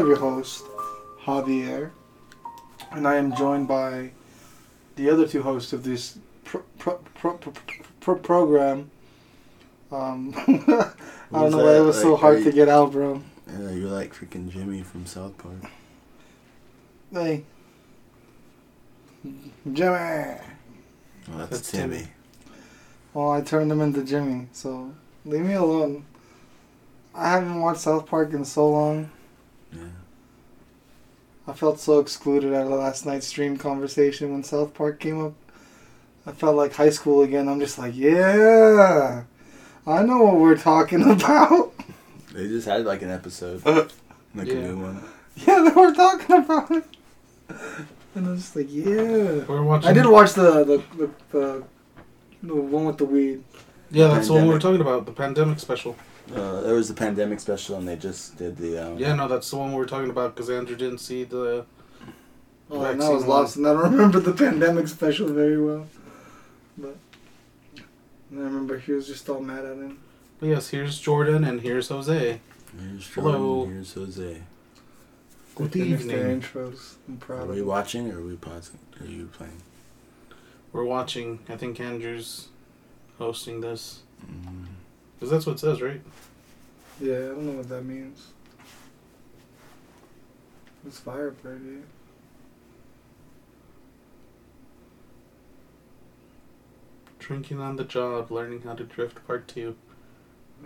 of your hosts, Javier, and I am joined by the other two hosts of this pro- pro- pro- pro- pro- program. Um, I don't know why it was so hard are to get out, bro. Yeah, you're like freaking Jimmy from South Park. Hey, Jimmy. Oh, that's, That's Timmy. Timmy. Well, I turned him into Jimmy, so leave me alone. I haven't watched South Park in so long. Yeah. I felt so excluded out of last night's stream conversation when South Park came up. I felt like high school again. I'm just like, yeah, I know what we're talking about. They just had like an episode, uh-huh. like a new one. yeah, they were talking about it. And I was just like, yeah. We're watching. I did watch the the, the, the, the one with the weed. Yeah, that's the one we were talking about. The pandemic special. Uh, there was the pandemic special, and they just did the. Um, Yeah, no, that's the one we were talking about because Andrew didn't see the. Oh, and I was one. lost, and I don't remember the pandemic special very well. But I remember he was just all mad at him. But yes, here's Jordan and here's Jose. Here's Hello. Jordan, Here's Jose. Good They finished their evening. intros. I'm Are proud of we watching or are we pausing? Are you playing? We're watching. I think Andrew's hosting this Mm. Because that's what it says, right? Yeah, I don't know what that means. It's fire party. Drinking on the job, learning how to drift, part two.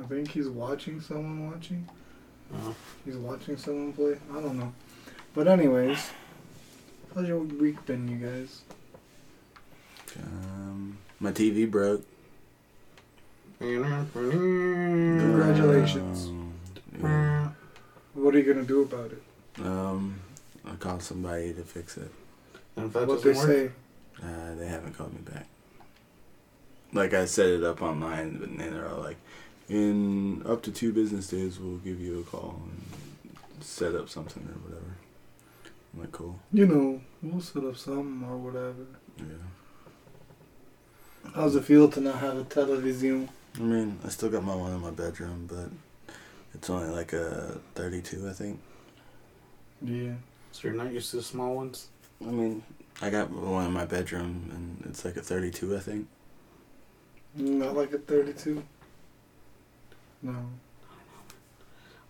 I think he's watching someone watching. Oh. He's watching someone play. I don't know. But anyways, how's your week been, you guys? Um, my TV broke. Congratulations. Um, yeah. What are you gonna do about it? Um, I called somebody to fix it. And if that what they work, say? Uh, they haven't called me back. Like I set it up online, but then they're all like, "In up to two business days, we'll give you a call and set up something or whatever." I'm like, "Cool, You know, we'll set up something or whatever. yeah." How's it feel to not have a television? I mean, I still got my one in my bedroom, but it's only like a 32, I think. Yeah. so you're not used to the small ones. I mean, I got one in my bedroom, and it's like a 32, I think. Not like a 32. No.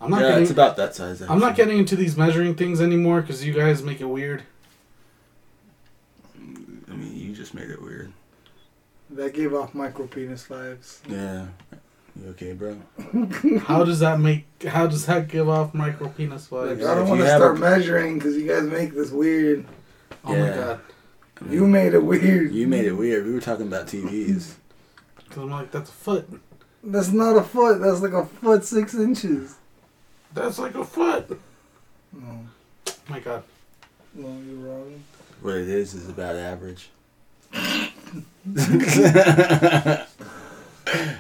I'm not yeah, getting. it's about that size. I'm not getting into these measuring things anymore because you guys make it weird. I mean, you just made it weird. That gave off micro penis vibes. Yeah. You okay, bro? How does that make? How does that give off micro penis Like, vibes? Yeah, I don't want to start a- measuring because you guys make this weird. Oh my god! I mean, You made it weird. You made it weird. We were talking about TVs. Because I'm like, that's a foot. That's not a foot. That's like a foot six inches. That's like a foot. No, Oh my god! no, you're wrong. what it is is about average.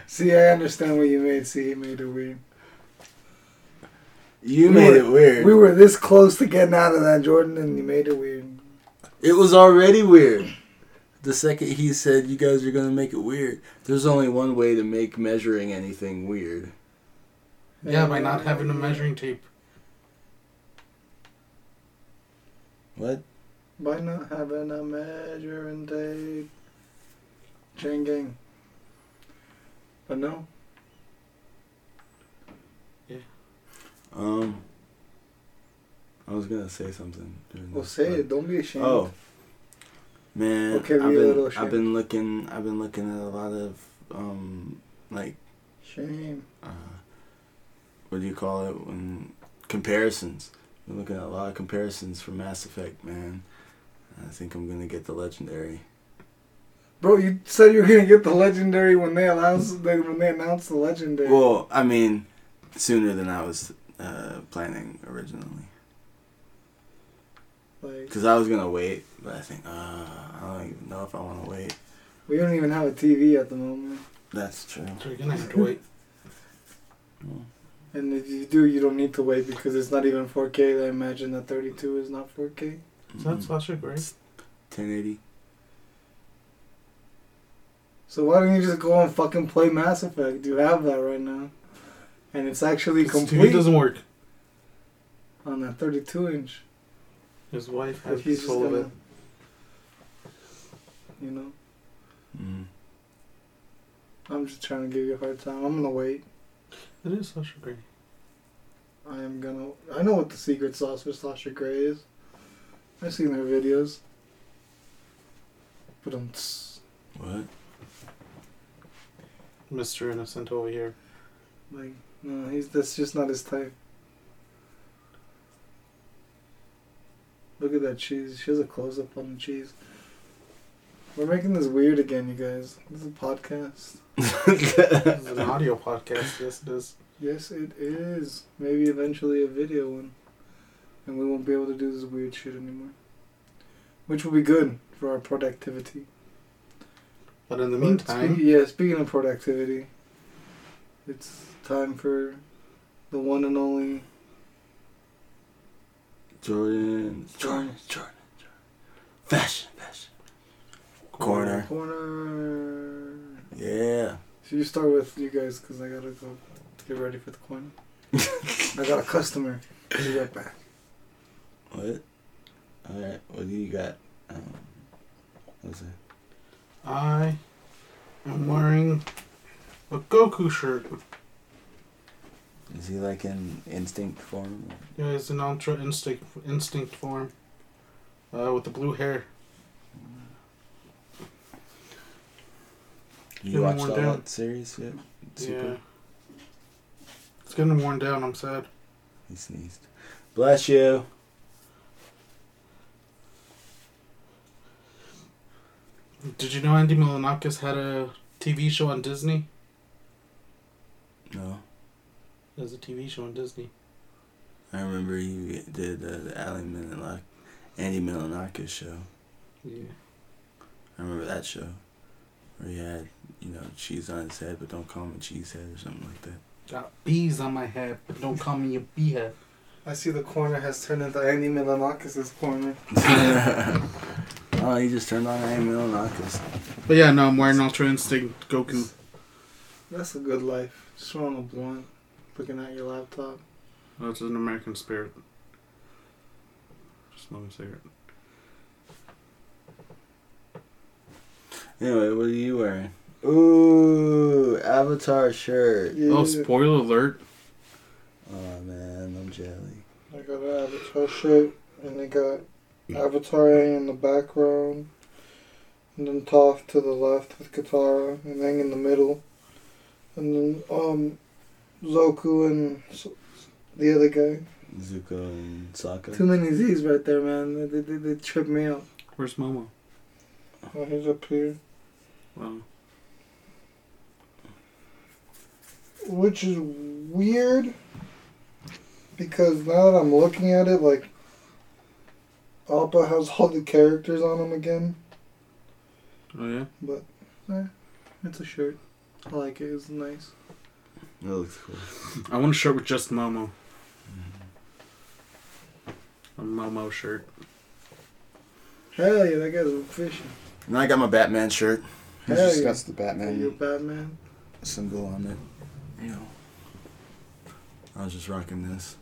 See, I understand what you made. See, he made it weird. You We made were- it weird. We were this close to getting out of that, Jordan, and you made it weird. It was already weird. The second he said you guys are gonna make it weird, there's only one way to make measuring anything weird. Yeah, by not having a measuring tape. What? By not having a measuring tape. Chain gang. But no. Yeah. Um. I was gonna say something. during Well, this, say it. Don't be ashamed. Oh. Man, Okay, I've be a little been. I've been looking I've been looking at a lot of um like Shame. uh, what do you call it when comparisons. Been looking at a lot of comparisons for Mass Effect, man. I think I'm gonna get the legendary. Bro, you said you were gonna get the legendary when they announced they, when they announced the legendary. Well, I mean, sooner than I was uh, planning originally. like Because I was gonna wait, but I think uh, I don't even know if I want to wait. we don't even have a TV at the moment, That's true. So you're gonna have to wait. and if you do, you don't need to wait because it's not even 4K. I imagine that 32 is not 4K. So that's logic, right? 1080. So why don't you just go and fucking play Mass Effect? Do you have that right now. and it's actually His complete TV doesn't work. on that 32 inch. His wife has he's just of gonna, it. you know, Mm. I'm just trying to give you a hard time. I'm gonna wait. It is Sasha Grey. I am gonna. I know what the secret sauce for Sasha Grey is. I've seen her videos. But I'm. What? Mr. Innocent over here. Like, no, he's that's just not his type. Look at that cheese. She has a close up on the cheese. We're making this weird again, you guys. This is a podcast. This is an audio podcast. Yes, it is. Yes, it is. Maybe eventually a video one. And we won't be able to do this weird shit anymore. Which will be good for our productivity. But in the But meantime, spe- yeah, speaking of productivity, it's time for the one and only Jordan. Jordan. Jordan. Jordan. Fashion. Fashion. Corner. corner. Yeah. So you start with you guys because I gotta go get ready for the corner. I got a customer. Be right back. What? Alright. What do you got? Um, what's it? I am wearing a Goku shirt. Is he like in instinct form? Yeah, he's an Ultra Instinct instinct form. Uh, with the blue hair. You watched all down. that series yet? Yeah. It's getting worn down. I'm sad. He sneezed. Bless you. Did you know Andy Milonakis had a TV show on Disney? No. There's a TV show on Disney. I remember he did uh, the Ali Milonakis, Andy Milonakis show. Yeah. I remember that show. Where he had, you know, cheese on his head, but don't call him a cheesehead or something like that. Got bees on my head, but don't call me a beehead. I see the corner has turned into Andy Milonakis' corner. oh, he just turned on Andy Milonakis. But yeah, no, I'm wearing Ultra Instinct Goku. That's a good life. Just rolling a blunt, looking at your laptop. That's it's an American spirit. Just smoking a cigarette. Anyway, what are you wearing? Ooh, Avatar shirt. Oh, yeah, Oh, spoiler alert. Oh man, I'm jelly. I got an Avatar shirt, and they got Avatar A in the background, and then Toph to the left with Katara, and Aang in the middle, and then um, Zoku and the other guy. Zuko and Sokka. Too many Z's right there, man. They, they, they trip me out. Where's Momo? Oh, he's up here. Wow. Which is weird because now that I'm looking at it, like Appa has all the characters on him again, oh yeah. but eh, it's a shirt. I like it. It's nice. That looks cool. I want a shirt with just Momo. A Momo shirt. Hell yeah, that guy's fishing. And I got my Batman shirt. It Hell just yeah. got the Are you Batman Batman? symbol on it. You know. I was just rocking this.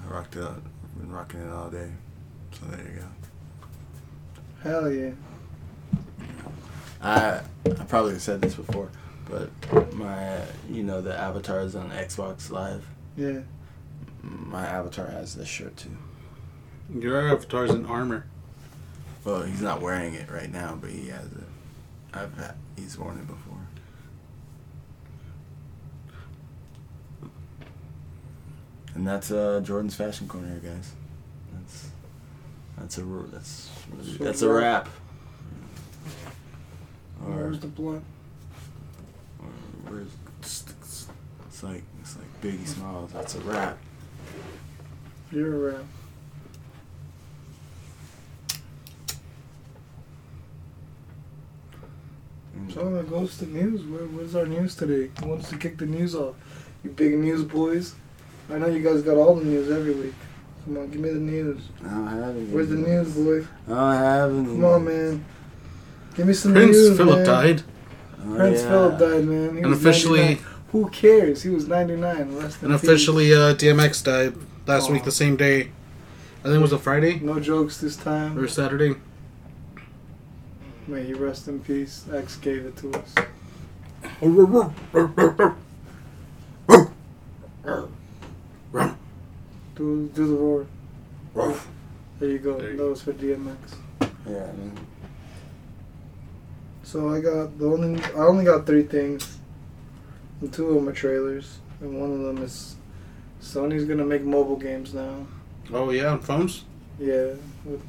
I rocked it. I've been rocking it all day. So there you go. Hell yeah. I I probably said this before, but my uh, you know the avatars on Xbox Live. Yeah. My avatar has this shirt too. Your avatar's in armor. Well, he's not wearing it right now, but he has it. I've had, he's worn it before. And that's uh, Jordan's fashion corner, guys. That's that's a that's So that's a wrap. Or, Where's the blunt? where's it's, it's, it's like it's like Biggie Smalls. That's a wrap. You're a rap. Mm. So that goes to news. Where, where's our news today? Who wants to kick the news off? You big news boys. I know you guys got all the news every week. Come on, give me the news. I don't have any. Where's the news, boy? I don't have any. Come on, man. Give me some news. Prince news, Philip man. died. Oh, Prince yeah. Philip died, man. He And was officially, 99. Who cares? He was 99. Rest in and officially, uh, DMX died last Aw. week, the same day. I think it was a Friday No jokes this time. or Saturday. May he rest in peace. X gave it to us. Do do the roar. There you go. There you that was for DMX. Yeah, I mean, So I got the only I only got three things. And two of them are trailers, and one of them is Sony's gonna make mobile games now. Oh yeah, on phones. Yeah, with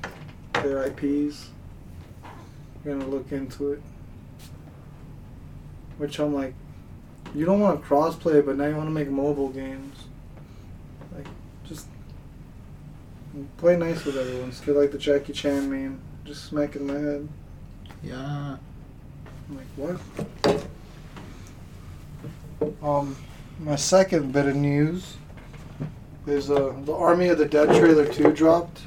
their IPs. We're gonna look into it. Which I'm like, you don't want to crossplay, but now you want to make mobile games. Like, just play nice with everyone. Feel like the Jackie Chan meme, just smacking my head. Yeah. I'm like, what? Um, my second bit of news is uh, the Army of the Dead trailer 2 dropped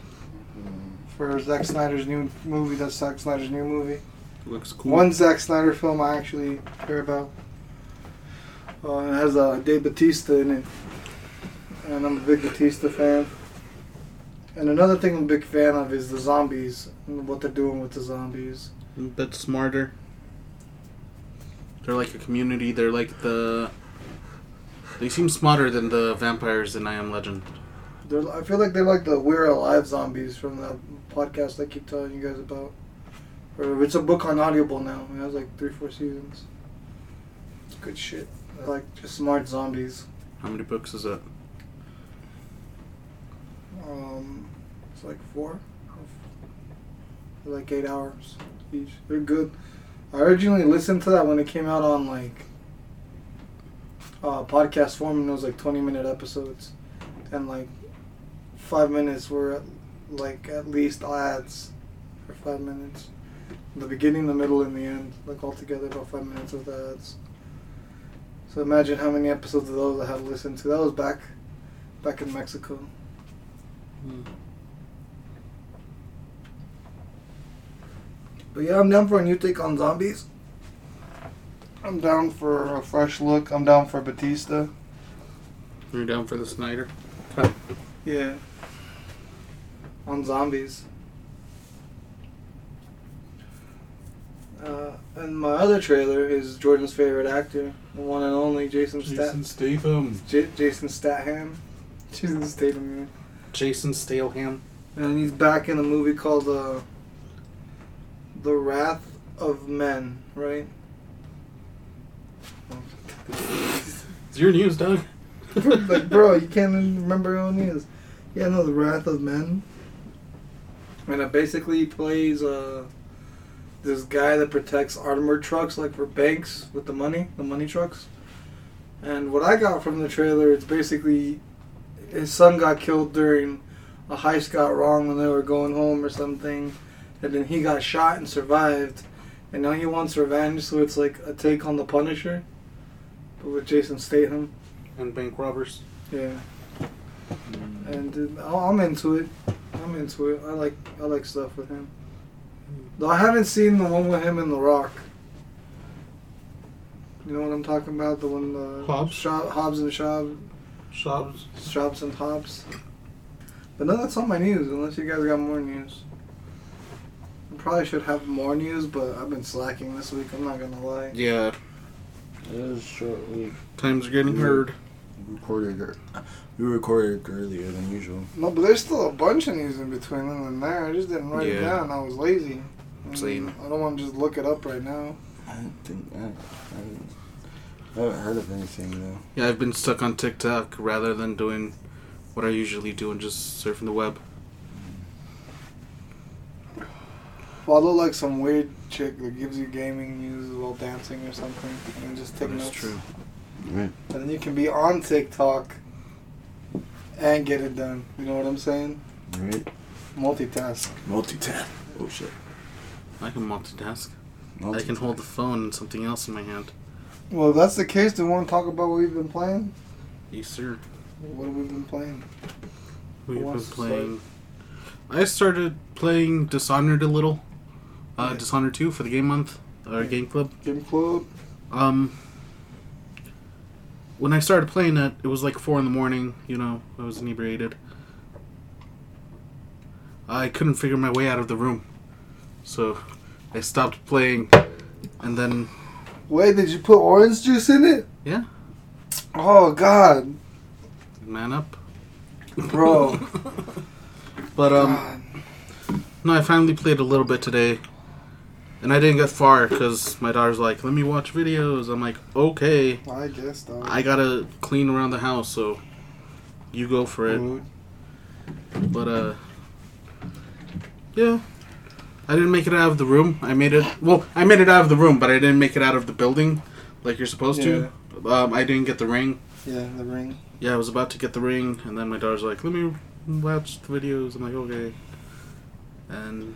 for Zack Snyder's new movie. That's Zack Snyder's new movie. Looks cool. One Zack Snyder film I actually care about. Uh, it has uh, Dave Batista in it. And I'm a big Batista fan. And another thing I'm a big fan of is the zombies and what they're doing with the zombies. a bit smarter. They're like a community. They're like the. They seem smarter than the vampires in I Am Legend. They're, I feel like they're like the We're Alive zombies from the podcast I keep telling you guys about. Or it's a book on Audible now. It has like three, four seasons. It's good shit. They're like just smart zombies. How many books is that? Um, it's like four. Like eight hours each. They're good. I originally listened to that when it came out on like uh, podcast form, and it was like twenty minute episodes, and like five minutes were like at least ads for five minutes. The beginning, the middle, and the end, like all together about five minutes with ads. So imagine how many episodes of those I had to listen to. That was back, back in Mexico. But yeah, I'm down for a new take on zombies. I'm down for a fresh look. I'm down for Batista. You're down for the Snyder? Yeah. On zombies. Uh, and my other trailer is Jordan's favorite actor, the one and only Jason Statham. Statham. J- Jason Statham. Jason Statham. yeah. Jason Staleham. And he's back in a movie called uh, The Wrath of Men, right? It's your news, Doug. like, bro, you can't even remember your own news. Yeah, no, The Wrath of Men. And it basically plays uh, this guy that protects armored trucks, like for banks with the money, the money trucks. And what I got from the trailer, it's basically his son got killed during a heist got wrong when they were going home or something, and then he got shot and survived, and now he wants revenge. So it's like a take on the Punisher, but with Jason Statham. And bank robbers. Yeah, and uh, I'm into it. I'm into it. I like I like stuff with him. Though I haven't seen the one with him and The Rock. You know what I'm talking about? The one uh, Hobbs? Sho- Hobbs and Shob, Shops. Shops and Hobbs. But no, that's all my news. Unless you guys got more news. I probably should have more news, but I've been slacking this week. I'm not gonna lie. Yeah, It is a short week. times are getting Yeah. hard. We recorded it. We recorded earlier than usual. No, but there's still a bunch of news in between them and there. I just didn't write it down. I was lazy. And Same. I don't want to just look it up right now. I didn't think. I, I, haven't, I haven't heard of anything though. Yeah, I've been stuck on TikTok rather than doing what I usually do and just surfing the web. Follow like some weird chick that gives you gaming news while dancing or something, and just take That's notes. true. Right. And then you can be on TikTok and get it done. You know what I'm saying? Right. Multitask. Multitask. Oh shit. I can multitask. I can hold the phone and something else in my hand. Well, if that's the case, do you want to talk about what we've been playing? Yes, sir. What have we been playing? We've been wants to start? playing. I started playing Dishonored a little. Uh, Yeah. Dishonored 2 for the game month. our game club. Game Club. Um, when I started playing it, it was like four in the morning. You know, I was inebriated. I couldn't figure my way out of the room, so I stopped playing, and then Wait, did you put orange juice in it? Yeah. Oh God, man up. bro. But um, God. no, I finally played a little bit today, and I didn't get far because my daughter's like, "Let me watch videos." I'm like, "Okay." I guess though. I gotta clean around the house, so you go for it. But uh, yeah, I didn't make it out of the room. I made it. Well, I made it out of the room, but I didn't make it out of the building like you're supposed to. Um, I didn't get the ring. Yeah, the ring. Yeah, I was about to get the ring, and then my daughter's like, "Let me watch the videos." I'm like, "Okay," and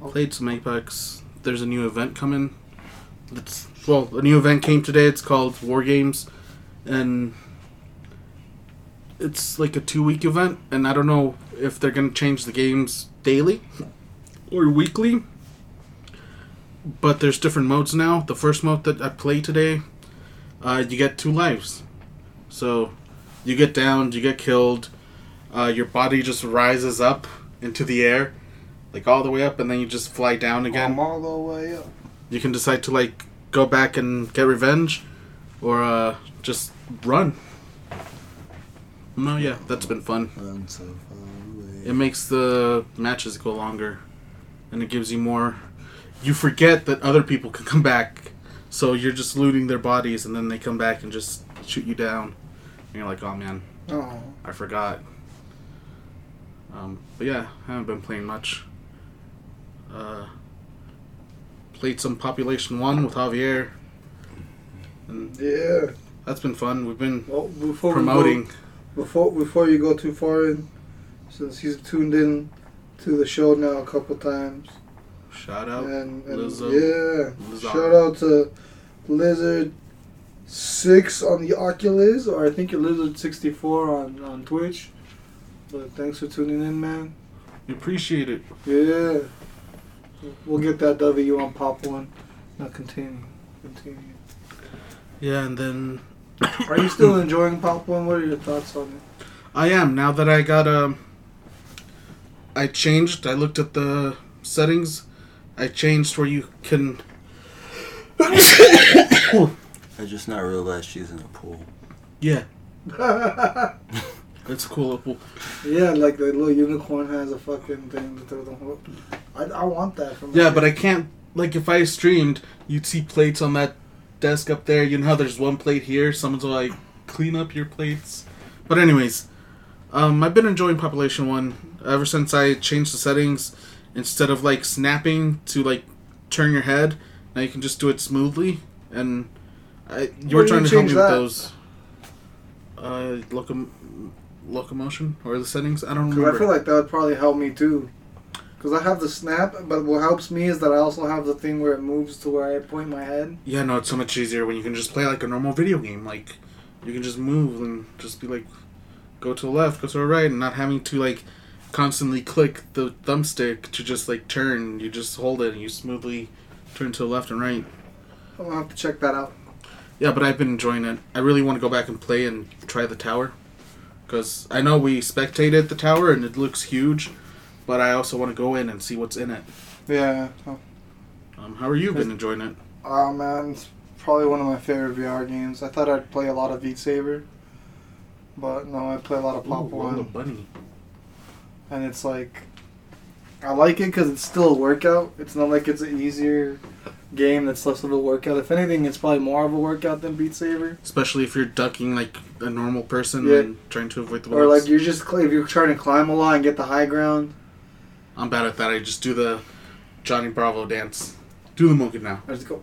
played some Apex. There's a new event coming. It's well, a new event came today. It's called War Games, and it's like a two week event. And I don't know if they're gonna change the games daily or weekly. But there's different modes now. The first mode that I play today, uh, you get two lives. So you get downed, you get killed, uh, your body just rises up into the air, like all the way up, and then you just fly down again. I'm all the way up. You can decide to like go back and get revenge, or uh, just run. No, yeah, that's been fun. So far away. It makes the matches go longer, and it gives you more. You forget that other people can come back, so you're just looting their bodies, and then they come back and just shoot you down. And you're like, oh man, Oh, I forgot. Um, but yeah, I haven't been playing much. Uh, played some Population One with Javier, and yeah. that's been fun. We've been Well, promoting. we go, before before you go too far in, since he's tuned in to the show now a couple times, Shout out, and, and yeah, Lizzo. shout out to Lizard Six on the Oculus, or I think Lizard sixty four on on Twitch. But thanks for tuning in, man. We appreciate it. Yeah, we'll get that W on Pop One. Now continue, continue. Yeah, and then Are you still enjoying Pop One? What are your thoughts on it? I am now that I got um. I changed. I looked at the settings. I changed where you can. I just not realized she's in a pool. Yeah, it's cool. Well, Yeah, like the little unicorn has a fucking thing to throw the hook. I, I want that from Yeah, but I can't. Like, if I streamed, you'd see plates on that desk up there. You know how there's one plate here? Someone's like, clean up your plates. But, anyways, um, I've been enjoying Population 1 ever since I changed the settings. Instead of, like, snapping to, like, turn your head, now you can just do it smoothly. And I, you were trying you to help me change with those. Uh, locom- locomotion? Or the settings? I don't remember. I feel like that would probably help me too. Because I have the snap, but what helps me is that I also have the thing where it moves to where I point my head. Yeah, no, it's so much easier when you can just play like a normal video game. Like, you can just move and just be like, go to the left, go to the right, and not having to like constantly click the thumbstick to just like turn. You just hold it and you smoothly turn to the left and right. Gonna have to check that out. Yeah, but I've been enjoying it. I really want to go back and play and try the tower. Because I know we spectated the tower and it looks huge, but I also want to go in and see what's in it. Yeah. Oh, Um, how are you been enjoying it? oh, man, it's probably one of my favorite VR games. I thought I'd play a lot of Beat Saber, but no, I play a lot of Pop Ooh, One. little bunny. and it's like I like it because it's still a workout. It's not like it's an easier game that's less of a workout. If anything, it's probably more of a workout than Beat Saber. Especially if you're ducking like a normal person Yeah. and trying to avoid the Or like you're just if you're trying to climb a lot and get the high ground. I'm bad at that. I just do the Johnny Bravo dance. Do the monkey now. I just go.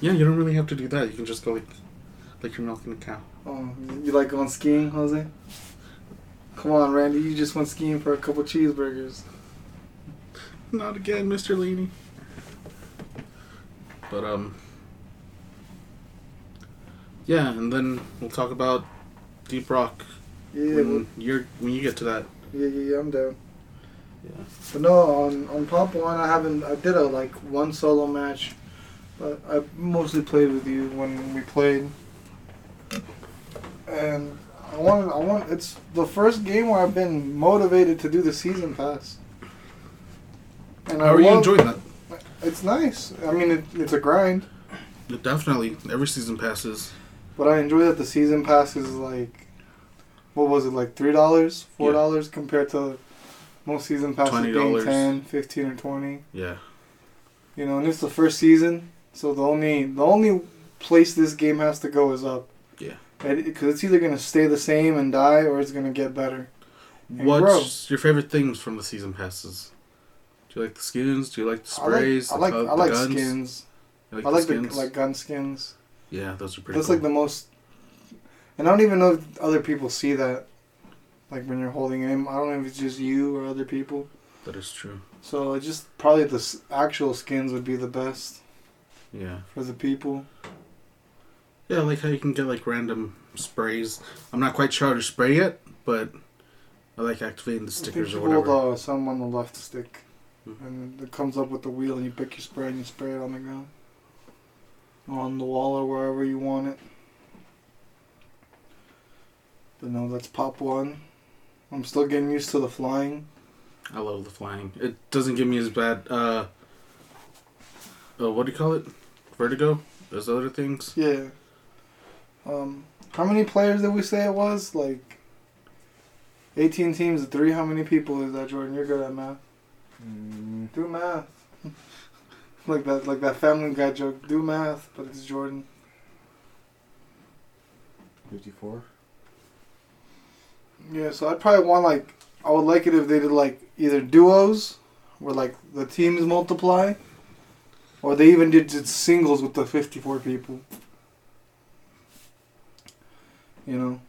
Yeah, you don't really have to do that. You can just go like, like you're milking a cow. Oh, you like going skiing, Jose? Come on, Randy. You just went skiing for a couple cheeseburgers. Not again, Mr. Leany. But um, yeah, and then we'll talk about Deep Rock Yeah, when well, you're when you get to that. yeah, yeah, yeah. I'm down. Yeah. But no, on on Pop One, I haven't. I did a like one solo match, but I mostly played with you when we played. And I want. I want. It's the first game where I've been motivated to do the season pass. And How are you enjoying that? It's nice. I mean, it, it's a grind, Yeah, definitely. Every season passes. but I enjoy that the season pass is like, what was it like three dollars, four dollars compared to most season passes being $20. 10, 15 or twenty. Yeah. You know, and it's the first season, so the only the only place this game has to go is up. Because it's either gonna stay the same and die, or it's gonna get better. What's your favorite things from the season passes? Do you like the skins? Do you like the sprays? I like I like, I like guns? skins. You like I the like skins? the like gun skins. yeah, those are pretty That's cool. like the most. And I don't even know if other people see that. Like when you're holding aim, I don't know if it's just you or other people. that is true. So just probably the actual skins would be the best Yeah. for the people. Yeah, I like how you can get like random sprays. I'm not quite sure how to spray yet, but I like activating the stickers or whatever. hold uh, some on the left stick, Mhm. and it comes up with the wheel, and you pick your spray and you spray it on the ground, on the wall or wherever you want it. But no, that's pop one. I'm still getting used to the flying. I love the flying. It doesn't give me as bad. Uh, uh what do you call it? Vertigo. There's other things. Yeah. Um, how many players did we say it was? Like, 18 teams of three. How many people is that, Jordan? You're good at math. Mm, Do math. like that, like that Family Guy joke. Do math, but it's Jordan. 54. Yeah, so I'd probably want like I would like it if they did like either duos, where like the teams multiply, or they even did just singles with the 54 people. You know,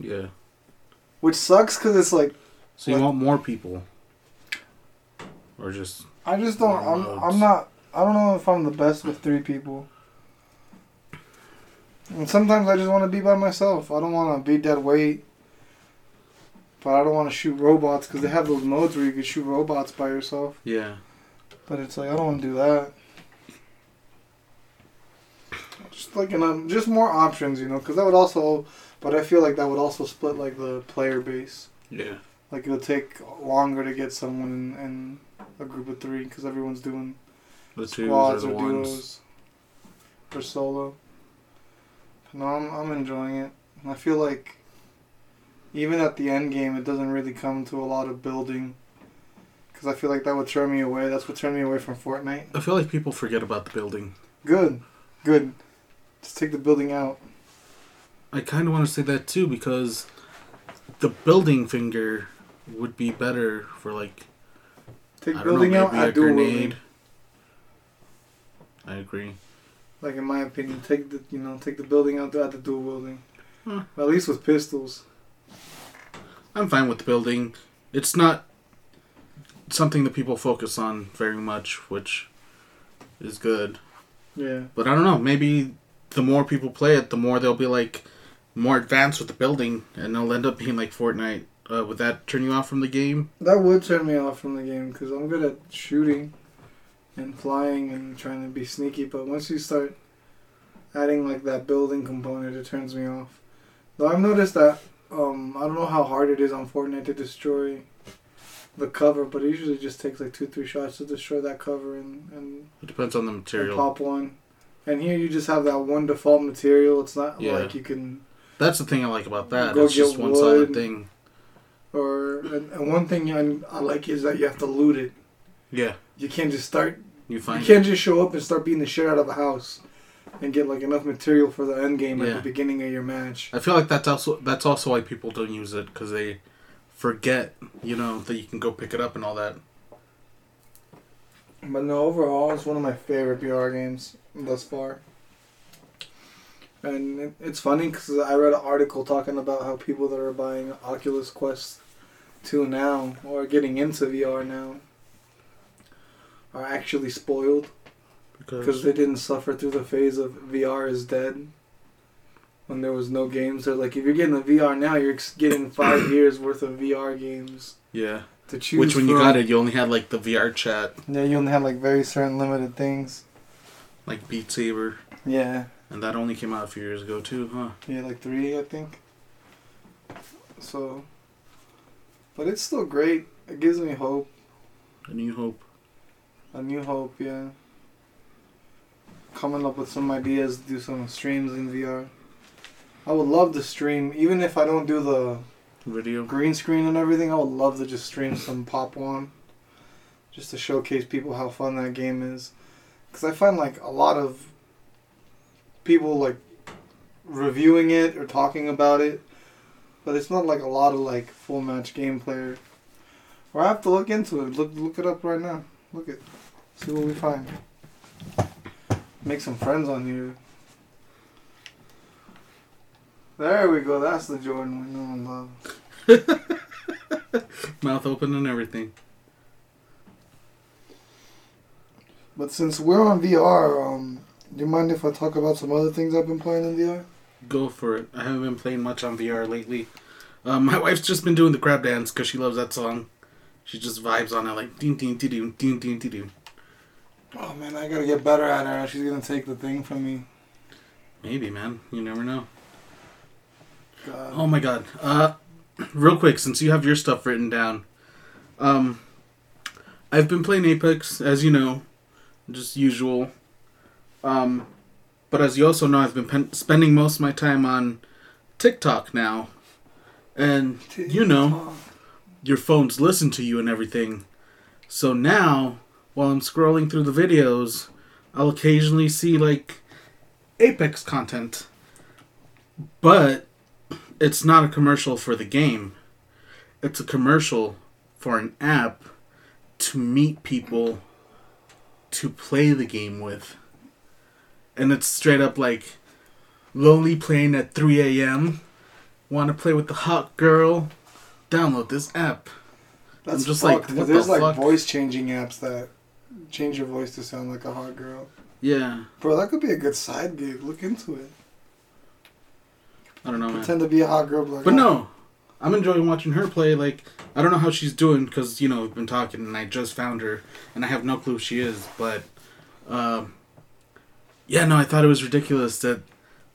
Yeah. which sucks because it's like. So you What? want more people, or just I just don't. I'm. Modes. I'm not. I don't know if I'm the best with three people. And sometimes I just want to be by myself. I don't want to be dead weight. But I don't want to shoot robots because they have those modes where you can shoot robots by yourself. yeah. But it's like I don't want to do that. Just like and um, just more options, you know, because that would also. But I feel like that would also split like the player base. Yeah. Like it'll take longer to get someone in, in a group of three because everyone's doing The squads or ones. duos or solo. But no, I'm I'm enjoying it. And I feel like even at the end game, it doesn't really come to a lot of building. Because I feel like that would turn me away. That's what turned me away from Fortnite. I feel like people forget about the building. Good, good. Just take the building out. I kind of want to say that too because the building finger would be better for like Take I building know, out. I do grenade. building. I agree. Like in my opinion, take the you know take the building out. Add the dual building. Hmm. At least with pistols. I'm fine with the building. It's not something that people focus on very much, which is good. Yeah. But I don't know. Maybe the more people play it, the more they'll be like more advanced with the building, and it'll end up being like Fortnite. Uh, would that turn you off from the game? That would turn me off from the game because I'm good at shooting and flying and trying to be sneaky. But once you start adding like that building component, it turns me off. Though I've noticed that um, I don't know how hard it is on Fortnite to destroy the cover, but it usually just takes like two, three shots to destroy that cover and, and, It depends on the material. pop one. And here you just have that one default material. It's not Yeah. like you can That's the thing I like about that. Go it's just one sided thing. or and, and one thing I, I like is that you have to loot it. Yeah, You can't just start you find you can't just show up and start beating the shit out of a house and get like enough material for the end game at the beginning of your match. I feel like that's also that's also why people don't use it because they forget, you know, that you can go pick it up and all that. But no, overall, it's one of my favorite VR games thus far. And it's funny because I read an article talking about how people that are buying Oculus Quest 2 now or getting into VR now are actually spoiled because Because they didn't suffer through the phase of VR is dead when there was no games. They're like, if you're getting a VR now, you're getting five years worth of VR games yeah, to choose. Which when you got it, you only had like the VR chat, yeah, you only had like very certain limited things. like Beat Saber, Yeah, and that only came out a few years ago too, huh? yeah, like three, I think. So, but it's still great. It gives me hope. A New Hope. A new hope, yeah. Coming up with some ideas do some streams in VR. I would love to stream, even if I don't do the Video. green screen and everything. I would love to just stream some Pop One, just to showcase people how fun that game is. Because I find like a lot of people like reviewing it or talking about it, but it's not like a lot of like full match gameplay. Or I have to look into it. Look look it up right now. Look it. See what we find. Make some friends on here. There we go. That's the Jordan we know and love. Mouth open and everything. But since we're on VR, um, do you mind if I talk about some other things I've been playing in VR? Go for it. I haven't been playing much on VR lately. Um, my wife's just been doing the crab dance because she loves that song. She just vibes on it like ding ding ding ding ding ding ding. Oh man, I gotta get better at her. She's gonna take the thing from me. Maybe, man. You never know. God. Oh my god. Uh, real quick, since you have your stuff written down, um, I've been playing Apex as you know, just usual. Um, but as you also know, I've been pen- spending most of my time on TikTok now, and you know, your phones listen to you and everything. So now, while I'm scrolling through the videos, I'll occasionally see like Apex content. But it's not a commercial for the game. It's a commercial for an app to meet people to play the game with. And it's straight up like lonely playing at 3 a.m. Want to play with the hot girl? Download this app. That's I'm just fucked, like, there's the like fuck? voice changing apps that change your voice to sound like a hot girl. Yeah, Bro, that could be a good side gig. Look into it. I don't know, man. Pretend to be a hot girl. Like, But oh, no, I'm enjoying watching her play. Like, I don't know how she's doing because you know we've been talking and I just found her and I have no clue who she is. But, um, yeah, no, I thought it was ridiculous that,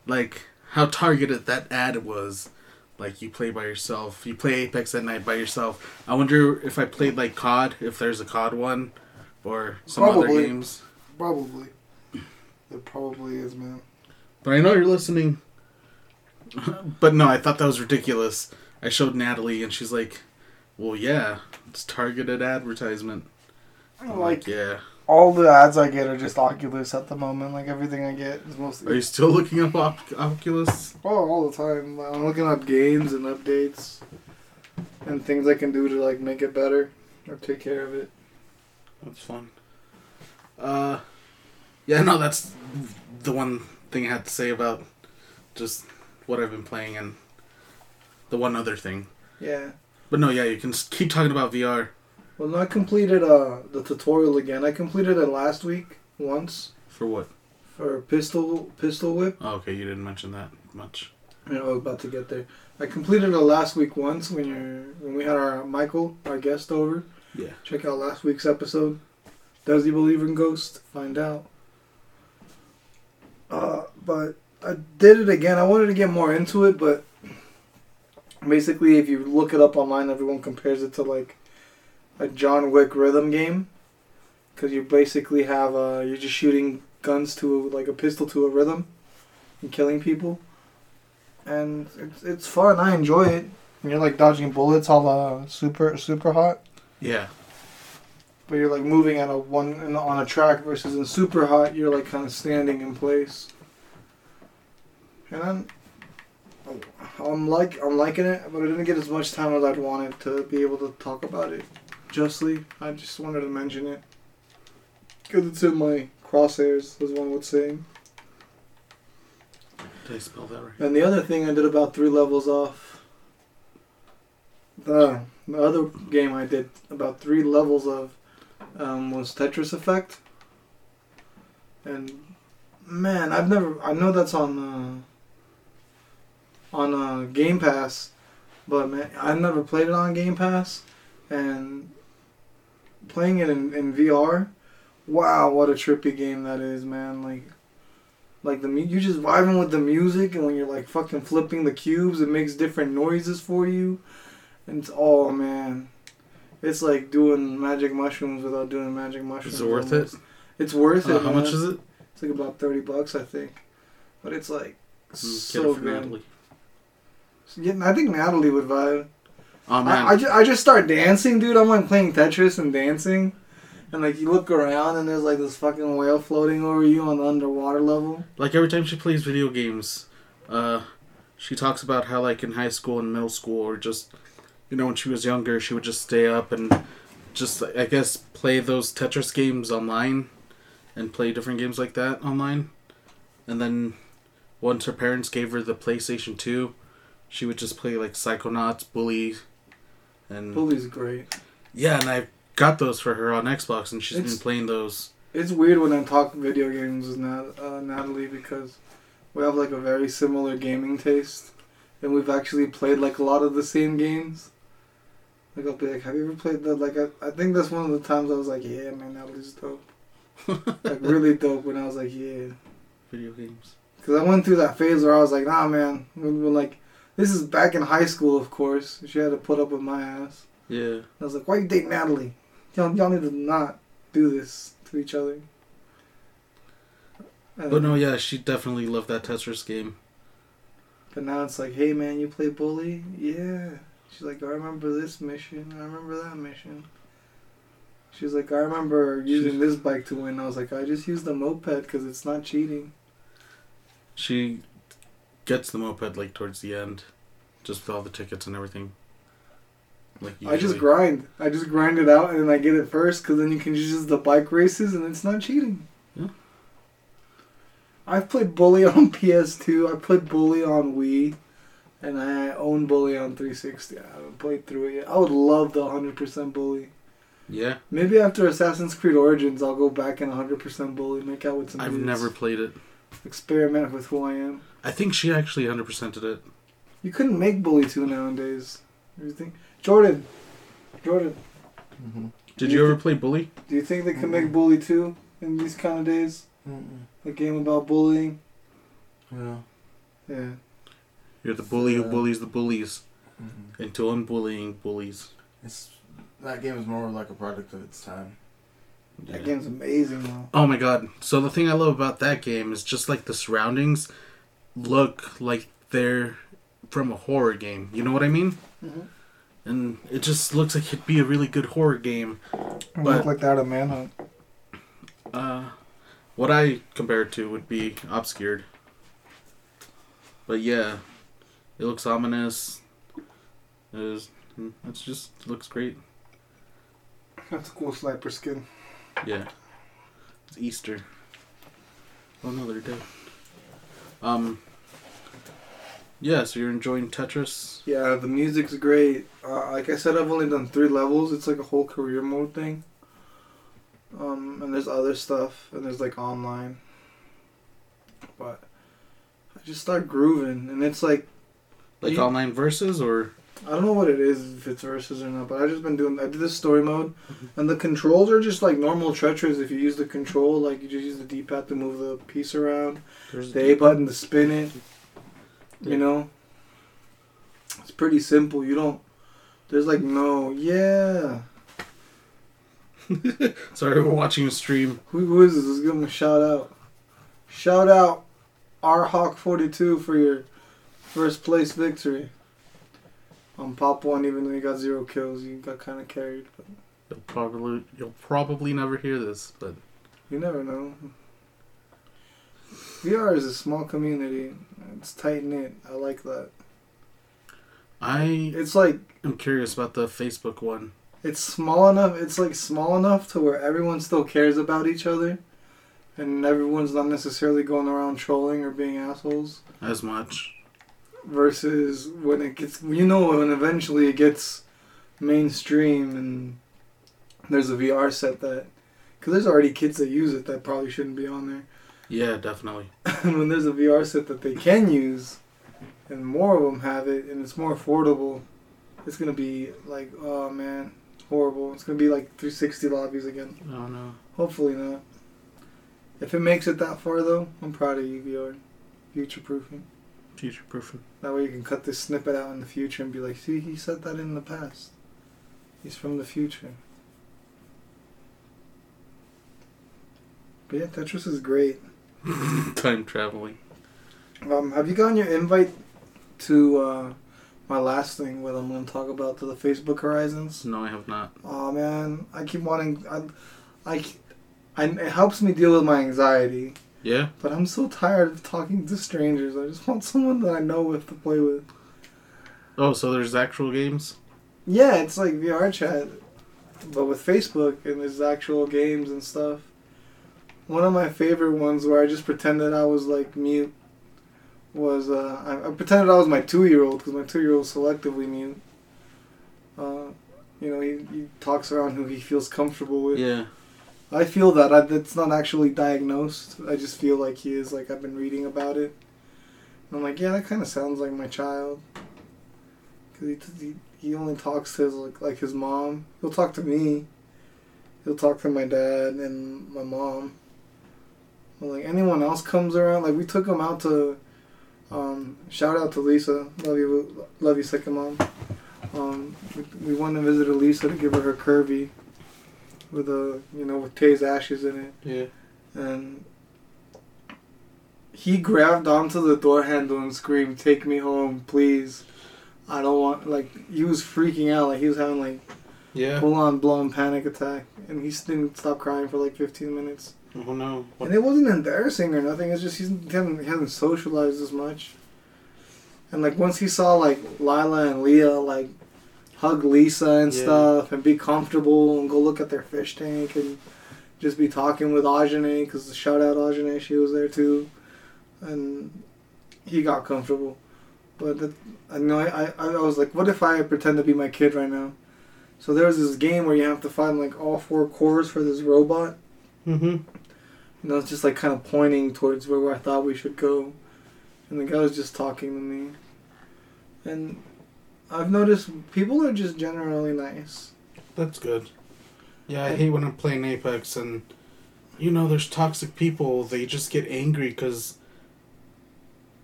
like, how targeted that ad was. Like, you play by yourself. You play Apex at night by yourself. I wonder if I played like COD, if there's a COD one, or some other Probably. games. Probably. It probably is, man. But I know you're listening. but no, I thought that was ridiculous. I showed Natalie, and she's like, "Well, yeah, it's targeted advertisement." I'm Like, yeah. All the ads I get are just Oculus at the moment. Like, everything I get is mostly. Are you still looking up Op- Oculus? Oh, all the time. I'm looking up games and updates and things I can do to like make it better or take care of it. That's fun. Uh, yeah, no, that's the one thing I had to say about just what I've been playing and the one other thing. Yeah. But no, yeah, you can keep talking about VR Well, no, I completed uh the tutorial again. I completed it last week once for what? for pistol pistol whip. Oh, okay, you didn't mention that much. You know, I was about to get there. I completed it last week once when you're when we had our Michael, our guest over. Yeah. Check out last week's episode. Does he believe in ghosts? Find out. Uh, but I did it again. I wanted to get more into it, but basically, if you look it up online, everyone compares it to like a John Wick rhythm game, because you basically have uh, you're just shooting guns to like a pistol to a rhythm and killing people, and it's it's fun. I enjoy it. And you're like dodging bullets, all uh, super Superhot Yeah. but you're like moving at a one in, on a track versus in Superhot you're like kind of standing in place and I'm I'm like I'm liking it but I didn't get as much time as I'd wanted to be able to talk about it justly I just wanted to mention it because it's in my crosshairs as one would say Did I spell that right? and the other thing I did about three levels off the the other game I did about three levels of um, was Tetris Effect. And man, I've never I know that's on uh, on uh, Game Pass, but man, I've never played it on Game Pass. and playing it in, in VR. Wow, what a trippy game that is, man! Like, like the mu- you just vibing with the music, and when you're like fucking flipping the cubes, it makes different noises for you, and it's oh man, it's like doing magic mushrooms without doing magic mushrooms. Is it worth almost. it? It's worth Uh, it. how much is it? It's like about thirty bucks, I think, but it's like so it good. Natalie. Yeah, I think Natalie would vibe. Oh man, I, I, just, I just start dancing, dude. I'm like playing Tetris and dancing. And like you look around and there's like this fucking whale floating over you on the underwater level. like every time she plays video games, uh, she talks about how like in high school and middle school or just you know when she was younger, she would just stay up and just I guess play those Tetris games online and play different games like that online. And then once her parents gave her the PlayStation 2, she would just play like Psychonauts, Bully, and Bully's great. yeah, and I got those for her on Xbox, and she's It's- been playing those. It's weird when I talk video games with Nat, uh, Natalie because we have like a very similar gaming taste, and we've actually played like a lot of the same games. Like I'll be like, "Have you ever played that?" Like I, I think that's one of the times I was like, "Yeah, man, Natalie's dope." like really dope when I was like, "Yeah." video games. Because I went through that phase where I was like, nah, man. When, when, like, this is back in high school, of course. She had to put up with my ass. Yeah. I was like, why you date Natalie? Y'all, y'all need to not do this to each other. And- But no, yeah, she definitely loved that Tetris game. But now it's like, hey, man, you play bully? Yeah. She's like, I remember this mission. I remember that mission. She's like, I remember using this bike to win. I was like, I just used the moped because it's not cheating. She gets the moped like towards the end, just with all the tickets and everything. Like I just grind. I just grind it out and then I get it first because then you can just use the bike races and it's not cheating. Yeah. I've played Bully on PS2. I played Bully on Wii, and I own Bully on 360. I haven't played through it yet. I would love the 100% Bully. Yeah, Maybe after Assassin's Creed Origins, I'll go back and 100% Bully, make out with some. I've dudes. never played it. experiment with who I am. I think she actually 100%ed it. You couldn't make Bully 2 nowadays. You think Jordan? Jordan, Mm-hmm. Did You you ever thi- play Bully? do you think they can Mm-mm. make Bully 2 in these kind of days? A game about bullying? Yeah. Yeah. You're the bully who bullies the bullies Mm-hmm. into unbullying bullies. It's that game is more like a product of its time. That game's amazing though. Oh my god. So the thing I love about that game is just like the surroundings look like they're from a horror game. You know what I mean? And it just looks like it'd be a really good horror game. Look like that of Manhunt. Uh, what I compare it to would be Obscure. But yeah, it looks ominous. It is. It's just looks great. That's a cool sniper skin. Yeah, it's Easter. Oh no, they're dead. Um. Yeah, so you're enjoying Tetris. Yeah, the music's great. Uh, like I said, I've only done three levels. It's like a whole career mode thing. Um, and there's other stuff, and there's like online. But I just start grooving, and it's like Like You- online versus or I don't know what it is, if it's versus or not, but I've just been doing. I did this story mode, and the controls are just like normal Tetris. If you use the control, like you just use the D-pad to move the piece around, there's the A button to spin it. Yeah. You know, it's pretty simple. You don't. There's like no, yeah. Sorry, we're watching a stream. Who, who is this? Let's give him a shout out. Shout out, R Hawk 42 for your first place victory. On Pop One, even though you got zero kills, you got kind of carried. But You'll probably you'll probably never hear this, but you never know. VR is a small community. It's tight knit. I like that. I It's like I'm curious about the Facebook one. it's small enough. It's like small enough to where everyone still cares about each other, and everyone's not necessarily going around trolling or being assholes. as much. versus when it gets you know when eventually it gets mainstream and there's a VR set that because there's already kids that use it that probably shouldn't be on there Yeah, definitely. and when there's a VR set that they can use and more of them have it and it's more affordable it's gonna be like oh man horrible. It's gonna be like 360 lobbies again. Oh no. Hopefully not. If it makes it that far though, I'm proud of you, VR. Future proofing. Future proofing. That way you can cut this snippet out in the future and be like, see, he said that in the past. He's from the future. But yeah, Tetris is great. Time traveling. Um, have you gotten your invite to uh, my last thing, what I'm going to talk about, to the Facebook Horizons? No, I have not. Oh man, I keep wanting. I, I, I, it helps me deal with my anxiety, Yeah. but I'm so tired of talking to strangers. I just want someone that I know with to play with. Oh, so there's actual games. Yeah, it's like VR chat, but with Facebook and there's actual games and stuff. One of my favorite ones where I just pretended I was like mute was uh, I, I pretended I was my two year old because my two year old selectively mute. Uh, you know, he, he talks around who he feels comfortable with. Yeah. I feel that I, that's not actually diagnosed. I just feel like he is. Like I've been reading about it. And I'm like, yeah, that kind of sounds like my child. Cause he, he he only talks to his like like his mom. He'll talk to me. He'll talk to my dad and my mom. But like anyone else comes around, like we took him out to. Um, shout out to Lisa. Love you, love you, second mom. Um, we, we went and visited Lisa to give her her curvy with a you know with Tay's ashes in it, Yeah. and he grabbed onto the door handle and screamed, "Take me home, please! I don't want." Like he was freaking out, like he was having like Yeah. full on blown panic attack, and he didn't stop crying for like 15 minutes. Oh no. What? And it wasn't embarrassing or nothing. It's just he's, he hasn't he hasn't socialized as much. And like once he saw like Lila and Leah like hug Lisa and Yeah. stuff and be comfortable and go look at their fish tank and just be talking with Ajane because shout out Ajane she was there too, and he got comfortable. But the, I know I, I I was like, what if I pretend to be my kid right now? So there was this game where you have to find like all four cores for this robot. Mm-hmm. And I was just like kind of pointing towards where I thought we should go. And the guy was just talking to me. And I've noticed people are just generally nice. That's good. Yeah, I hate when I'm playing Apex and, you know, there's toxic people. They just get angry because,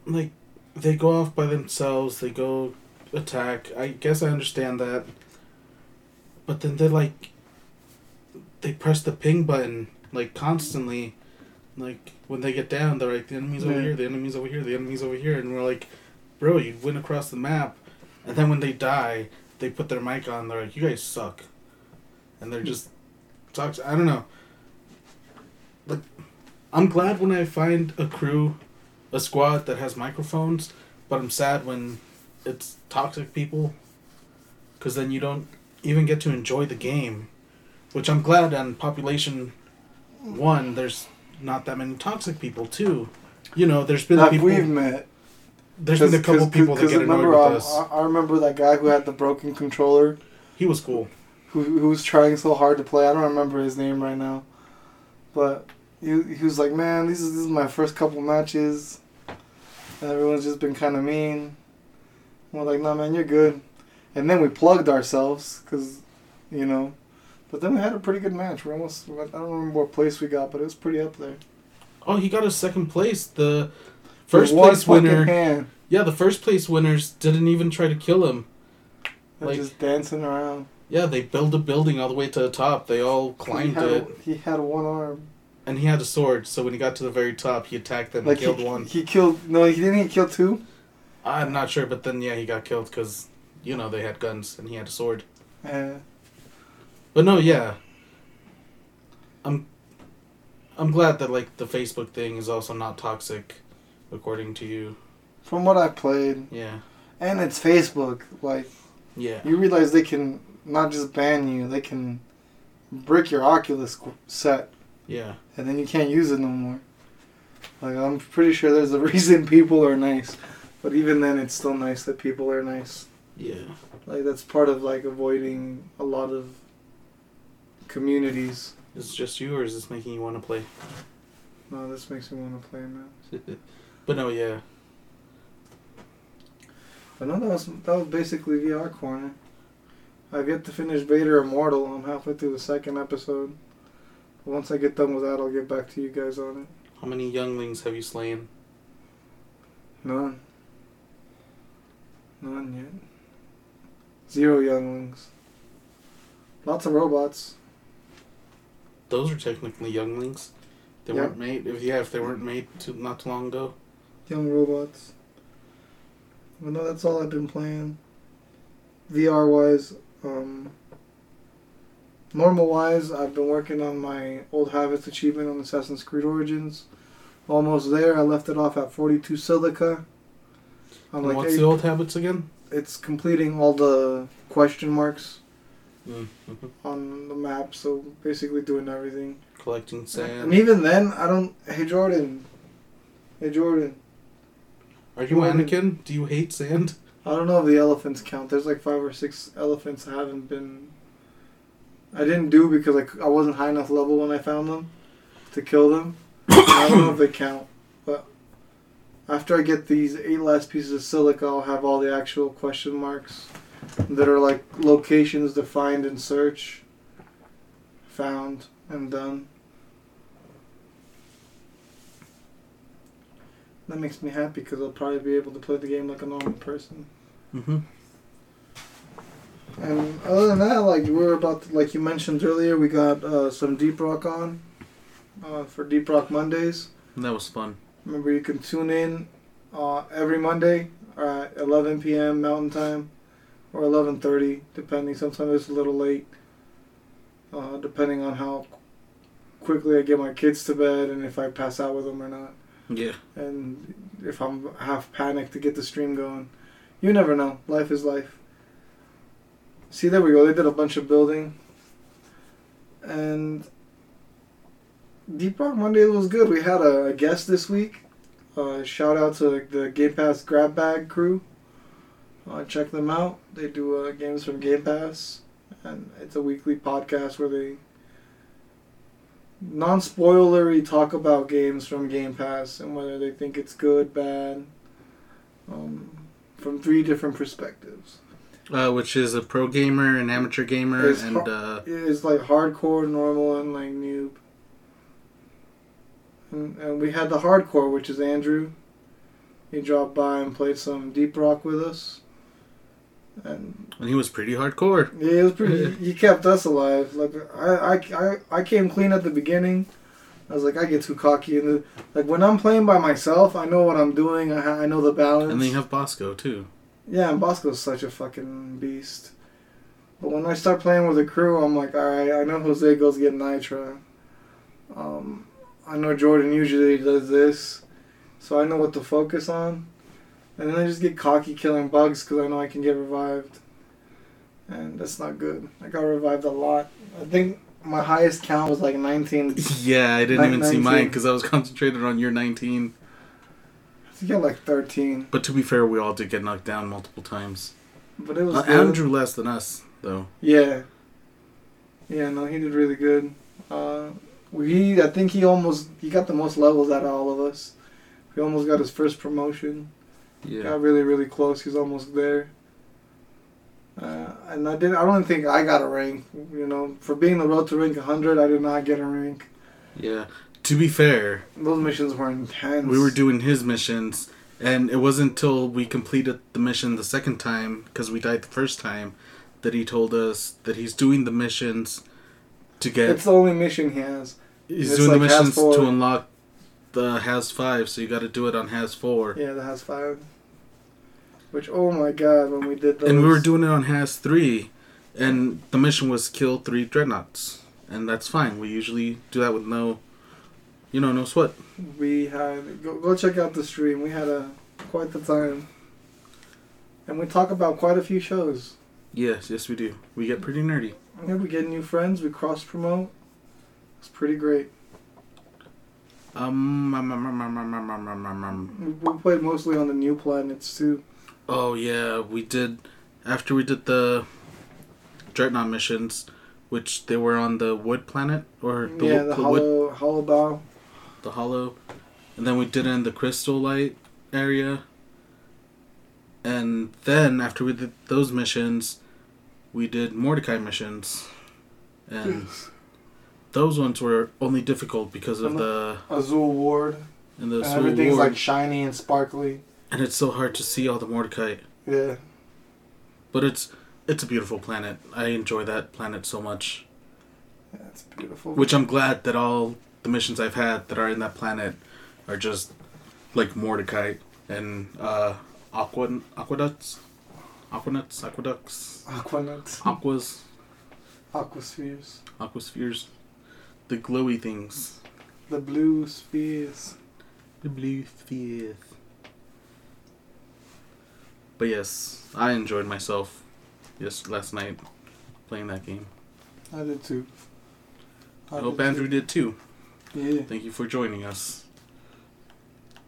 like, they go off by themselves. They go attack. I guess I understand that. But then they're like, they press the ping button like constantly. Like when they get down, they're like, the enemy's over here, the enemy's over here, the enemy's over here, and we're like, bro, you went across the map. And then when they die, they put their mic on. They're like, "You guys suck," and they're just talks. I don't know. Like, I'm glad when I find a crew, a squad that has microphones, but I'm sad when it's toxic people. Because then you don't even get to enjoy the game, which I'm glad on population one. There's not that many toxic people too. You know, there's been That people. we've met. There's been a couple people that get annoyed remember, with us. I, I remember that guy who had the broken controller, He was cool. who, who was trying so hard to play. I don't remember his name right now. But he, he was like, man, this is, this is my first couple matches. And everyone's just been kind of mean. And we're like, nah, man, you're good. And then we plugged ourselves, because, you know. But then we had a pretty good match. We almost, I don't remember what place we got, but it was pretty up there. Oh, he got a second place. The first place winner. Hand, Yeah, the first place winners didn't even try to kill him. and Like- just dancing around. Yeah, they built a building all the way to the top. They all climbed he it, He had one arm. and he had a sword. So when he got to the very top, he attacked them Like and killed he, one. he killed. No, he didn't. He kill two. I'm not sure, but then yeah, he got killed because you know they had guns and he had a sword. Yeah. But no, yeah. I'm I'm glad that like the Facebook thing is also not toxic, according to you. From what I played, Yeah. and it's Facebook. Like Yeah. you realize they can not just ban you, they can brick your Oculus set, Yeah. and then you can't use it no more. Like I'm pretty sure there's a reason people are nice, but even then, it's still nice that people are nice. Yeah. Like that's part of like avoiding a lot of communities. Is it just you, or is this making you want to play? No, this makes me want to play now. but no, yeah. But no, that was that was basically VR corner. I've yet to finish Vader Immortal. I'm halfway through the second episode. Once I get done with that, I'll get back to you guys on it. How many younglings have you slain? None. None yet. Zero younglings. Lots of robots. Those are technically younglings. They Yeah. weren't made. If yeah, if they weren't made too, not too long ago. Young robots. But no, that's all I've been playing. VR wise, um, normal wise, I've been working on my old habits achievement on Assassin's Creed Origins. Almost there. I left it off at 42 silica. I'm And like, what's hey, the old habits again? it's completing all the question marks Mm-hmm. on the map. So basically doing everything. Collecting sand. And even then, I don't. Hey Jordan. Hey Jordan. Are you Jordan- Anakin? Do you hate sand? I don't know if the elephants count. There's like five or six elephants I haven't been. I didn't do because like I wasn't high enough level when I found them to kill them. I don't know if they count, but after I get these eight last pieces of silica, I'll have all the actual question marks that are like locations defined and search, found and done. That makes me happy because I'll probably be able to play the game like a normal person. Mm-hmm. And other than that, like we're about to, like you mentioned earlier, we got uh, some Deep Rock on uh, for Deep Rock Mondays. And That was fun. Remember, you can tune in uh, every Monday at 11 p.m. Mountain Time or 11:30, depending. Sometimes it's a little late, uh, depending on how quickly I get my kids to bed and if I pass out with them or not, Yeah. and if I'm half panicked to get the stream going. You never know. Life is life. See, there we go. They did a bunch of building, and Deep Rock Monday was good. We had a, a guest this week. Uh, shout out to the Game Pass Grab Bag crew. Uh, check them out. They do uh, games from Game Pass, and it's a weekly podcast where they non-spoilery talk about games from Game Pass and whether they think it's good, bad, um, from three different perspectives. Uh, which is a pro gamer, an amateur gamer, It's and uh, It's like hardcore, normal, and like noob. And, and we had the hardcore, which is Andrew. He dropped by and played some deep rock with us. And and he was pretty hardcore. yeah, it was pretty. he kept us alive. Like I, I, I, I came clean at the beginning. I was like, I get too cocky, and the, like when I'm playing by myself, I know what I'm doing. I, ha- I know the balance. And then you have Bosco too. Yeah, and Bosco's such a fucking beast. But when I start playing with a crew, I'm like, all right, I know Jose goes get Nitra. Um, I know Jordan usually does this, so I know what to focus on. And then I just get cocky killing bugs because I know I can get revived. And that's not good. I got revived a lot. I think my highest count was like 19. yeah, I didn't Nin- even see mine because I was concentrated on your 19. I think I got like 13. But to be fair, we all did get knocked down multiple times. But it was Uh. Andrew less than us, though. Yeah. Yeah, no, he did really good. Uh, we, I think he almost he got the most levels out of all of us. He almost got his first promotion. Yeah. Got really, really close. He's almost there. Uh, and I didn't. I don't think I got a rank. You know, for being the road to rank 100, I did not get a rank. Yeah. To be fair, Those missions were intense. we were doing his missions, and it wasn't until we completed the mission the second time, because we died the first time, that he told us that he's doing the missions to get. It's the only mission he has. he's doing the like Haz missions four. to unlock the Haz 5, so you gotta do it on Haz 4. Yeah, the Haz five. Which, oh my god, when we did those. And we were doing it on Haz 3, and the mission was kill three dreadnoughts. And that's fine. We usually do that with no, you know, no sweat. We had go, go check out the stream. We had a quite the time, and we talk about quite a few shows. Yes, yes, we do. We get pretty nerdy. Yeah, we get new friends. We cross promote. It's pretty great. Um, um, um, um, um, um, um, um, um, um. We, played mostly on the new planets too. Oh yeah, we did. After we did the dreadnought missions, which they were on the wood planet or the, yeah, the, the wood, hollow Hollow Bough. the hollow, and then we did it in the crystal light area. And then after we did those missions, we did Mordecai missions, and those ones were only difficult because of the Azure Weald. and the And Civil everything's War, like shiny and sparkly. and it's so hard to see all the Mordecai. Yeah. But it's it's a beautiful planet. I enjoy that planet so much. yeah it's beautiful. Which I'm glad that all the missions I've had that are in that planet are just like Mordecai and uh, aqua aqueducts, aquanuts, aqueducts, Aquanuts. aquas, Aquaspheres. aquaspheres, the glowy things, The blue spheres. the blue spheres. But yes, I enjoyed myself yes last night playing that game. I did too. I hope did Andrew did too. too. Yeah. Thank you for joining us.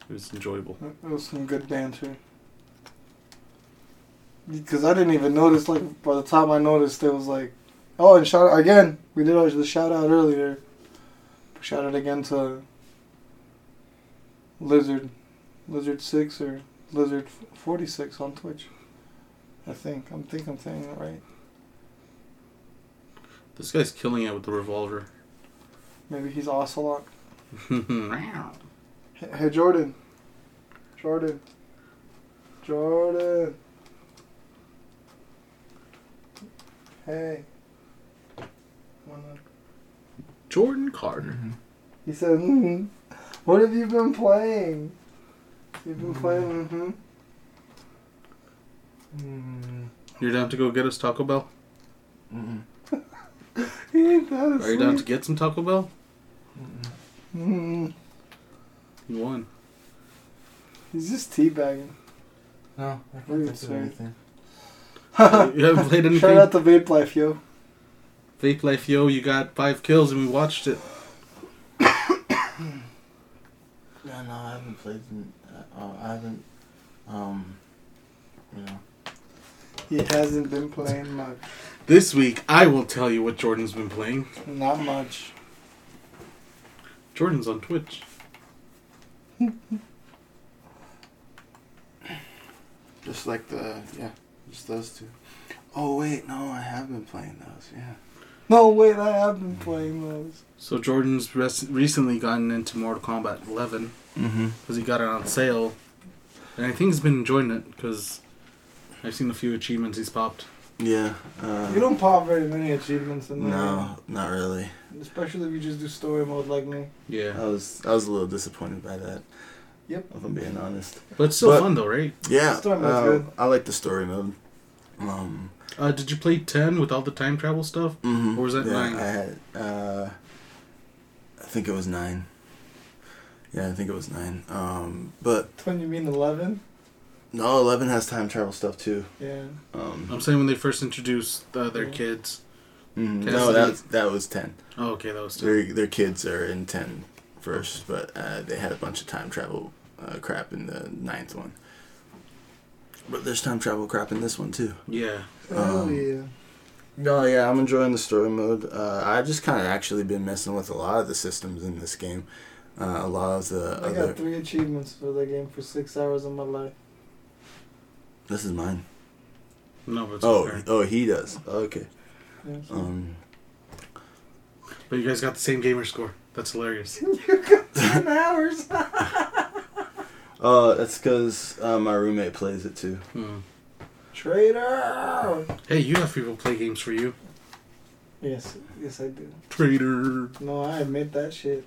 It was enjoyable. It was some good banter. Because I didn't even notice, like, by the time I noticed, it was like, oh, and shout out again. We did our, the shout out earlier. Shout out again to Lizard, Lizard 6 or Lizard 46 on Twitch. I think. I'm think I'm saying it right. This guy's killing it with the revolver. Maybe he's Ocelot. Hey, hey Jordan. Jordan. Jordan. Hey. Jordan Carter. He said, mm, "What have you been playing? You've been playing, mm-hmm." Mm, You're down to go get us Taco Bell? mm, He ain't that Are you down to get some Taco Bell? mm. Mm, You won. he's just teabagging. No, I Really can't think of sorry. anything. you haven't played anything? Shout out to Vape Life, yo. Vape Life Yo, you got five kills and we watched it. Yeah, no, I haven't played. in- Uh, uh, I haven't. Um, you know. He hasn't been playing much. This week, I will tell you what Jordan's been playing. Not much. Jordan's on Twitch. Just like the yeah, just those two. Oh wait, no, I have been playing those. Yeah. No, wait, I have been playing those. So Jordan's res- recently gotten into Mortal Kombat 11 Mm-hmm. because he got it on sale, and I think he's been enjoying it because I've seen a few achievements he's popped. Yeah. Uh, You don't pop very many achievements in there. No, not really. Especially if you just do story mode like me. Yeah, I was I was a little disappointed by that. Yep. If I'm being honest. but it's still But- fun though, right? Yeah. Story mode's uh, good. I like the story mode. Um. Uh, did you play 10 with all the time travel stuff? mhm. Or was that yeah, nine? I had. Uh, I think it was nine. Yeah, I think it was nine. Um, but When you mean 11? no, eleven has time travel stuff too. Yeah. Um, I'm saying when they first introduced uh, their Yeah. kids. mhm. No, that that was ten. Oh, okay, that was ten. Their their kids are in 10 first, but uh, they had a bunch of time travel uh, crap in the ninth one. But there's time travel crap in this one too. Yeah. Hell Um, yeah. No, yeah, I'm enjoying the story mode. Uh, I've just kind of actually been messing with a lot of the systems in this game. Uh, a lot of the I other. got three achievements for the game for six hours of my life. This is mine. No, but it's Oh, okay. oh, he does. Okay. Um, But you guys got the same gamer score. That's hilarious. you got ten hours. uh, that's because uh, my roommate plays it too. Hmm. Traitor. Hey, you have people play games for you. Yes, yes I do. Traitor. No, I admit that shit.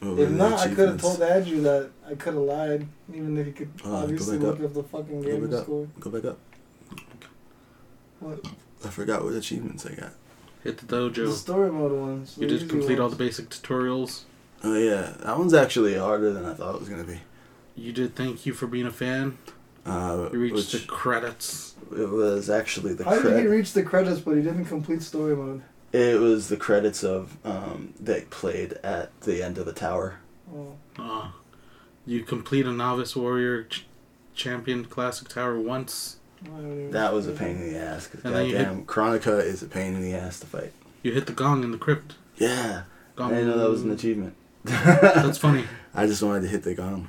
What If not, I could have told Andrew that I could have lied, even if he could Uh, go obviously back look up. up the fucking Go gamer back up. score. Go back up. What? I forgot what achievements I got. Hit the dojo. The story mode ones. You the did easy complete all the basic tutorials. Oh yeah, that one's actually harder than I thought it was gonna be. You did thank you for being a fan. Uh, You reached which the credits. it was actually the How did he credit. reach the credits, but he didn't complete story mode? It was the credits of um, they played at the end of the tower. Oh. Uh, you complete a novice warrior ch- champion classic tower once. I don't even That was a pain in the ass. Cause And then you goddamn, Kronika is a pain in the ass to fight. You hit the gong in the crypt. Yeah, Gong. I didn't know that was an achievement. That's funny. I just wanted to hit the gong.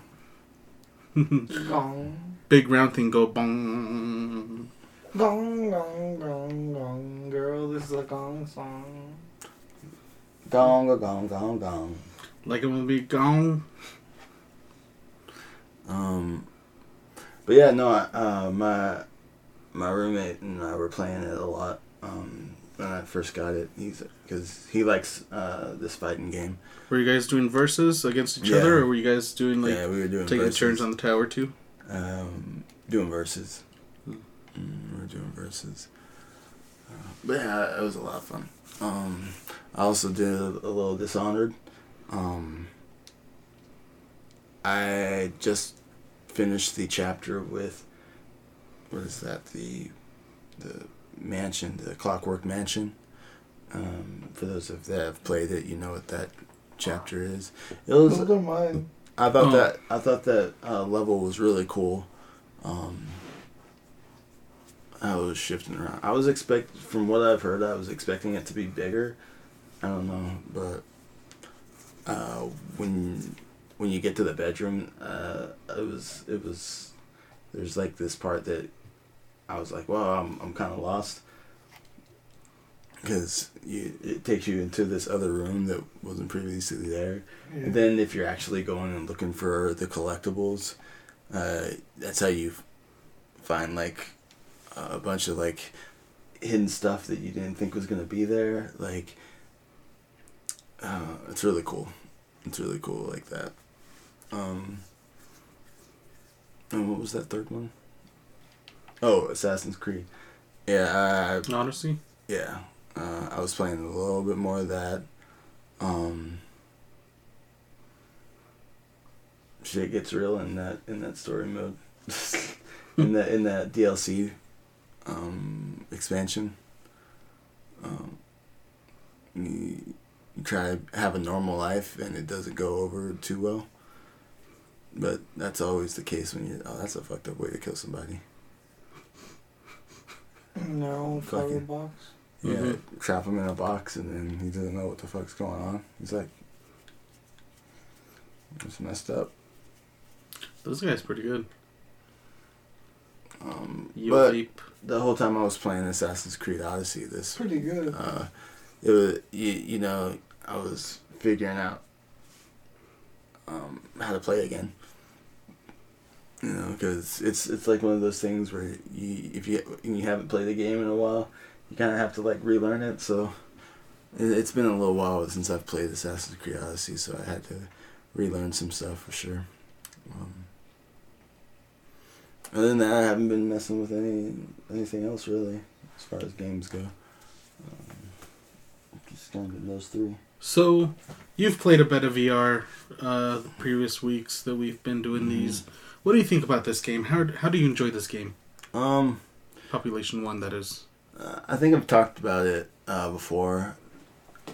Gong. Big round thing go bong. Gong, gong, gong, gong. Girl, this is a gong song. Gong, gong, gong, gong, gong. Like it will be gone. Um, but yeah, no, I- uh, my my roommate and I were playing it a lot. Um, when I first got it, he's because he likes uh, this fighting game. Were you guys doing verses against each Yeah. other, or were you guys doing like yeah, we were doing taking verses. turns on the tower too? um, doing verses. Hmm. Mm, we were doing verses. Uh, but yeah, it was a lot of fun. Um, I also did a, a little Dishonored. Um, I just finished the chapter with what is that the the mansion, the Clockwork Mansion. Um, for those of that have played it, you know what that chapter is. It was Those are mine. I thought Oh. that I thought that uh, level was really cool. Um, I was shifting around. I was expect from what I've heard, I was expecting it to be bigger. I don't know, but uh, when when you get to the bedroom, uh, it was it was there's like this part that I was like, well, I'm I'm kind of lost because it takes you into this other room that wasn't previously there. Yeah. And then if you're actually going and looking for the collectibles, uh, that's how you find like a bunch of like hidden stuff that you didn't think was gonna be there. Like, uh, it's really cool. It's really cool like that. Um, and what was that third one? Oh, Assassin's Creed. Yeah, I, Odyssey. yeah. Uh, I was playing a little bit more of that. Um, shit gets real in that in that story mode. in that in that DLC um, expansion. Um, you, you try to have a normal life and it doesn't go over too well. But that's always the case when you oh that's a fucked up way to kill somebody. In their own Fucking- box. Yeah, Mhm. trap him in a box, and then he doesn't know what the fuck's going on. He's like, it's messed up. Those guys pretty good. Um, You but ape. the whole time I was playing Assassin's Creed Odyssey, It's this, pretty good. uh, it was you, you know, I was figuring out um, how to play again. You know, because it's it's like one of those things where you if you you haven't played the game in a while, you kind of have to like relearn it. So it, it's been a little while since I've played Assassin's Creed Odyssey, so I had to relearn some stuff for sure. Um, other than that, I haven't been messing with any anything else really as far as games go. Um, just kind of those three. So, you've played a bit of VR uh, the previous weeks that we've been doing Mhm. these. What do you think about this game? How how do you enjoy this game? Um, Population One, that is. Uh, I think I've talked about it uh, before.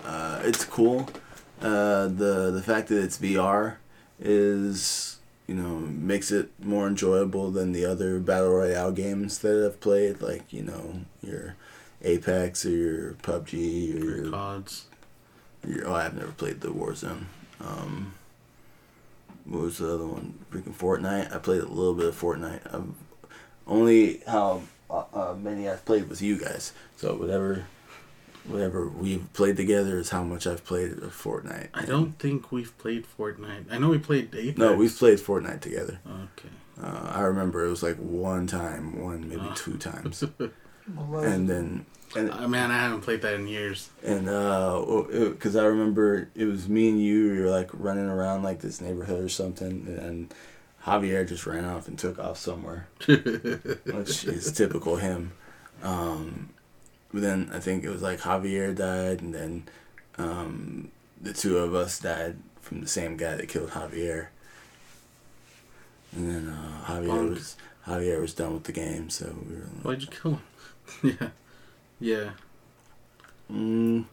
Uh, it's cool. Uh, the the fact that it's VR is you know makes it more enjoyable than the other battle royale games that I've played, like you know your Apex or your PUBG or Your your, CODs. your oh I've never played the Warzone. Um, what was the other one? Freaking Fortnite. I played a little bit of Fortnite. Um, only how uh, uh, many I've played with you guys. So whatever, whatever we've played together is how much I've played of Fortnite. I don't think we've played Fortnite. I know we played Apex. No, we've played Fortnite together. Okay. Uh, I remember it was like one time, one maybe Oh. two times, and then and Uh, man, I haven't played that in years. and uh, because I remember it was me and you. you were like running around like this neighborhood or something, and Javier just ran off and took off somewhere. which is typical him. Um, but then I think it was like Javier died, and then um, the two of us died from the same guy that killed Javier. And then uh, Javier Bonk. was Javier was done with the game, so we were like, Why'd you kill him? yeah. Yeah. Mm.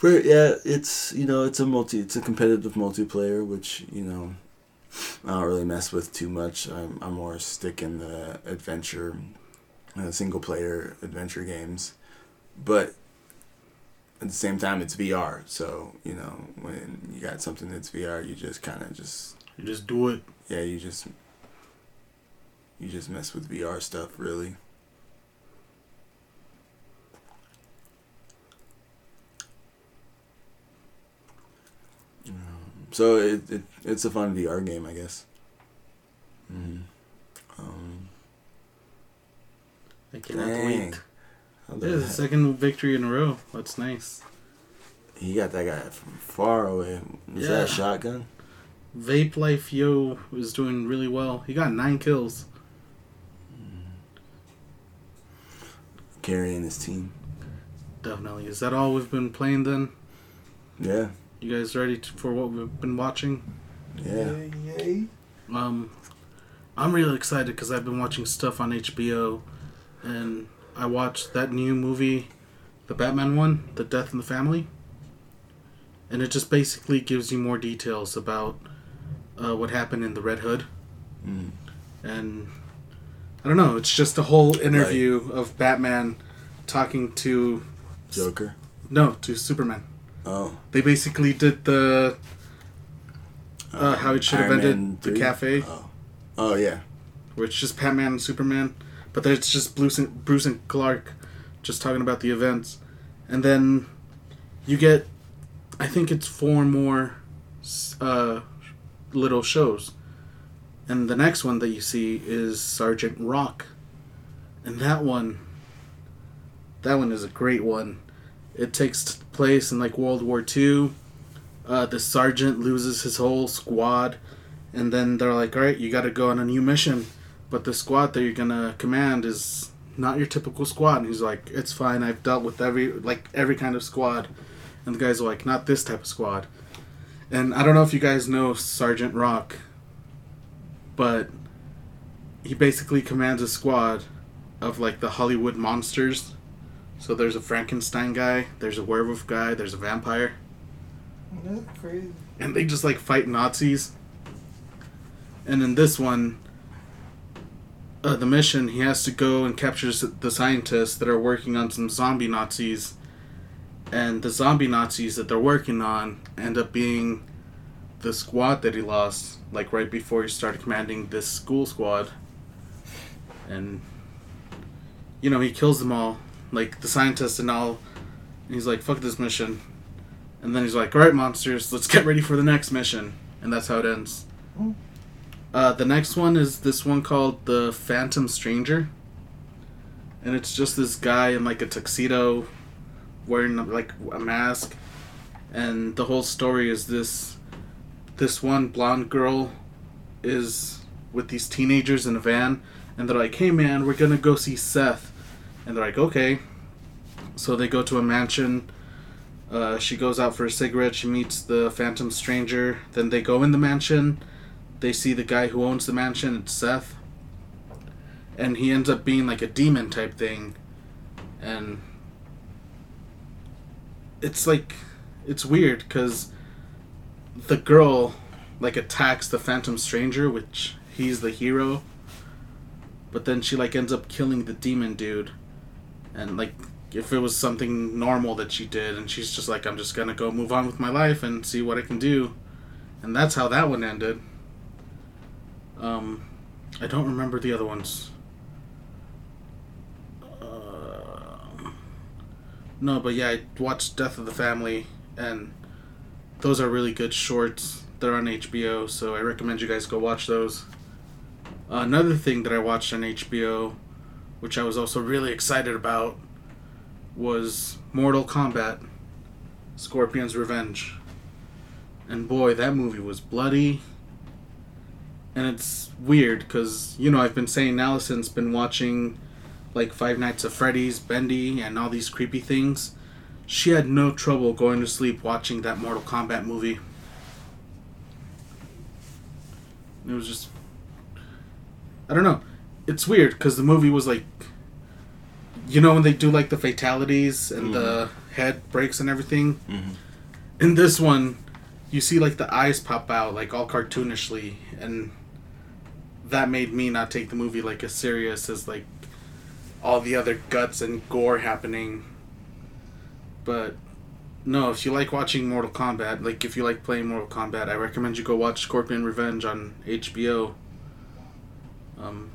But yeah, it's you know it's a multi it's a competitive multiplayer, which you know I don't really mess with too much. I'm I'm more stick in the adventure, uh, single player adventure games, but at the same time it's VR. So you know when you got something that's VR, you just kind of just You just do it. yeah you just you just mess with VR stuff, really. Um, So it, it it's a fun VR game, I guess. Mm. Um, I cannot dang. wait. How Yeah, the the second victory in a row. That's nice. He got that guy from far away. Is that Yeah. a shotgun? Vape Life Yo is doing really well. He got nine kills. Carrying his team. Definitely. Is that all we've been playing then? Yeah, You guys ready to, for what we've been watching? yeah. Yay, yay. Um, I'm really excited because I've been watching stuff on HBO, and I watched that new movie, the Batman one, The Death in the Family, and it just basically gives you more details about uh, what happened in the Red Hood, Mm. and I don't know. It's just a whole interview of Batman talking to Joker. no to Superman. Oh. They basically did the uh, how it should have ended Man the 3? cafe. Oh. Oh yeah. where it's just Batman and Superman, but then it's just Bruce and, Bruce and Clark just talking about the events, and then you get, I think it's four more uh, little shows, and the next one that you see is Sergeant Rock, and that one, that one is a great one. It takes place in like World War Two. Uh, the sergeant loses his whole squad and then they're like, all right, you got to go on a new mission, but the squad that you're gonna command is not your typical squad. And he's like, it's fine. I've dealt with every like every kind of squad, and the guys are like, not this type of squad. And I don't know if you guys know Sergeant Rock, but he basically commands a squad of like the Hollywood monsters. So there's a Frankenstein guy, there's a werewolf guy, there's a vampire That's crazy. and they just like fight Nazis. And in this one, uh, the mission he has to go and capture the scientists that are working on some zombie Nazis, and the zombie Nazis that they're working on end up being the squad that he lost, like right before he started commanding this school squad. And you know he kills them all, like the scientists and all. And he's like, "Fuck this mission." And then he's like, "All right, monsters, let's get ready for the next mission." And that's how it ends. Hmm. Uh, the next one is this one called the Phantom Stranger, and it's just this guy in like a tuxedo, wearing like a mask, and the whole story is this: this one blonde girl is with these teenagers in a van, and they're like, "Hey, man, we're gonna go see Seth," and they're like, "Okay." So they go to a mansion. Uh, she goes out for a cigarette. She meets the Phantom Stranger. Then they go in the mansion. They see the guy who owns the mansion. It's Seth. And he ends up being like a demon type thing. And it's like, it's weird because the girl like attacks the Phantom Stranger, which he's the hero. But then she like ends up killing the demon dude. And like if it was something normal that she did and she's just like i'm just gonna go move on with my life and see what i can do and that's how that one ended um i don't remember the other ones uh, no but yeah i watched death of the family and those are really good shorts they're on hbo so i recommend you guys go watch those another thing that i watched on hbo which i was also really excited about was Mortal Kombat Scorpion's Revenge. And boy, that movie was bloody. And it's weird because, you know, I've been saying Allison's been watching like Five Nights at Freddy's, Bendy, and all these creepy things. She had no trouble going to sleep watching that Mortal Kombat movie. It was just. I don't know. It's weird because the movie was like you know when they do like the fatalities and the head breaks and everything Mhm. in this one you see like the eyes pop out like all cartoonishly and that made me not take the movie like as serious as like all the other guts and gore happening but no if you like watching mortal kombat like if you like playing mortal kombat i recommend you go watch scorpion revenge on hbo um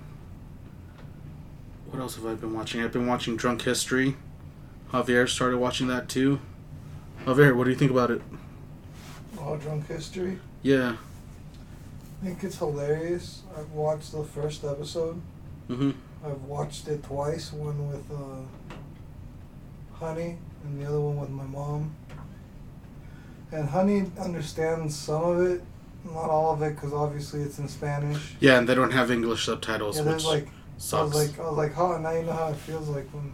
what else have I been watching? I've been watching Drunk History. Javier started watching that too. Javier, what do you think about it? All drunk history. Yeah. I think it's hilarious. I've watched the first episode. Mm-hmm. I've watched it twice. One with uh, Honey, and the other one with my mom. And Honey understands some of it, not all of it, because obviously it's in Spanish. Yeah, and they don't have English subtitles, Yeah, which like I sucks. was like, I was like, huh? Now you know how it feels like when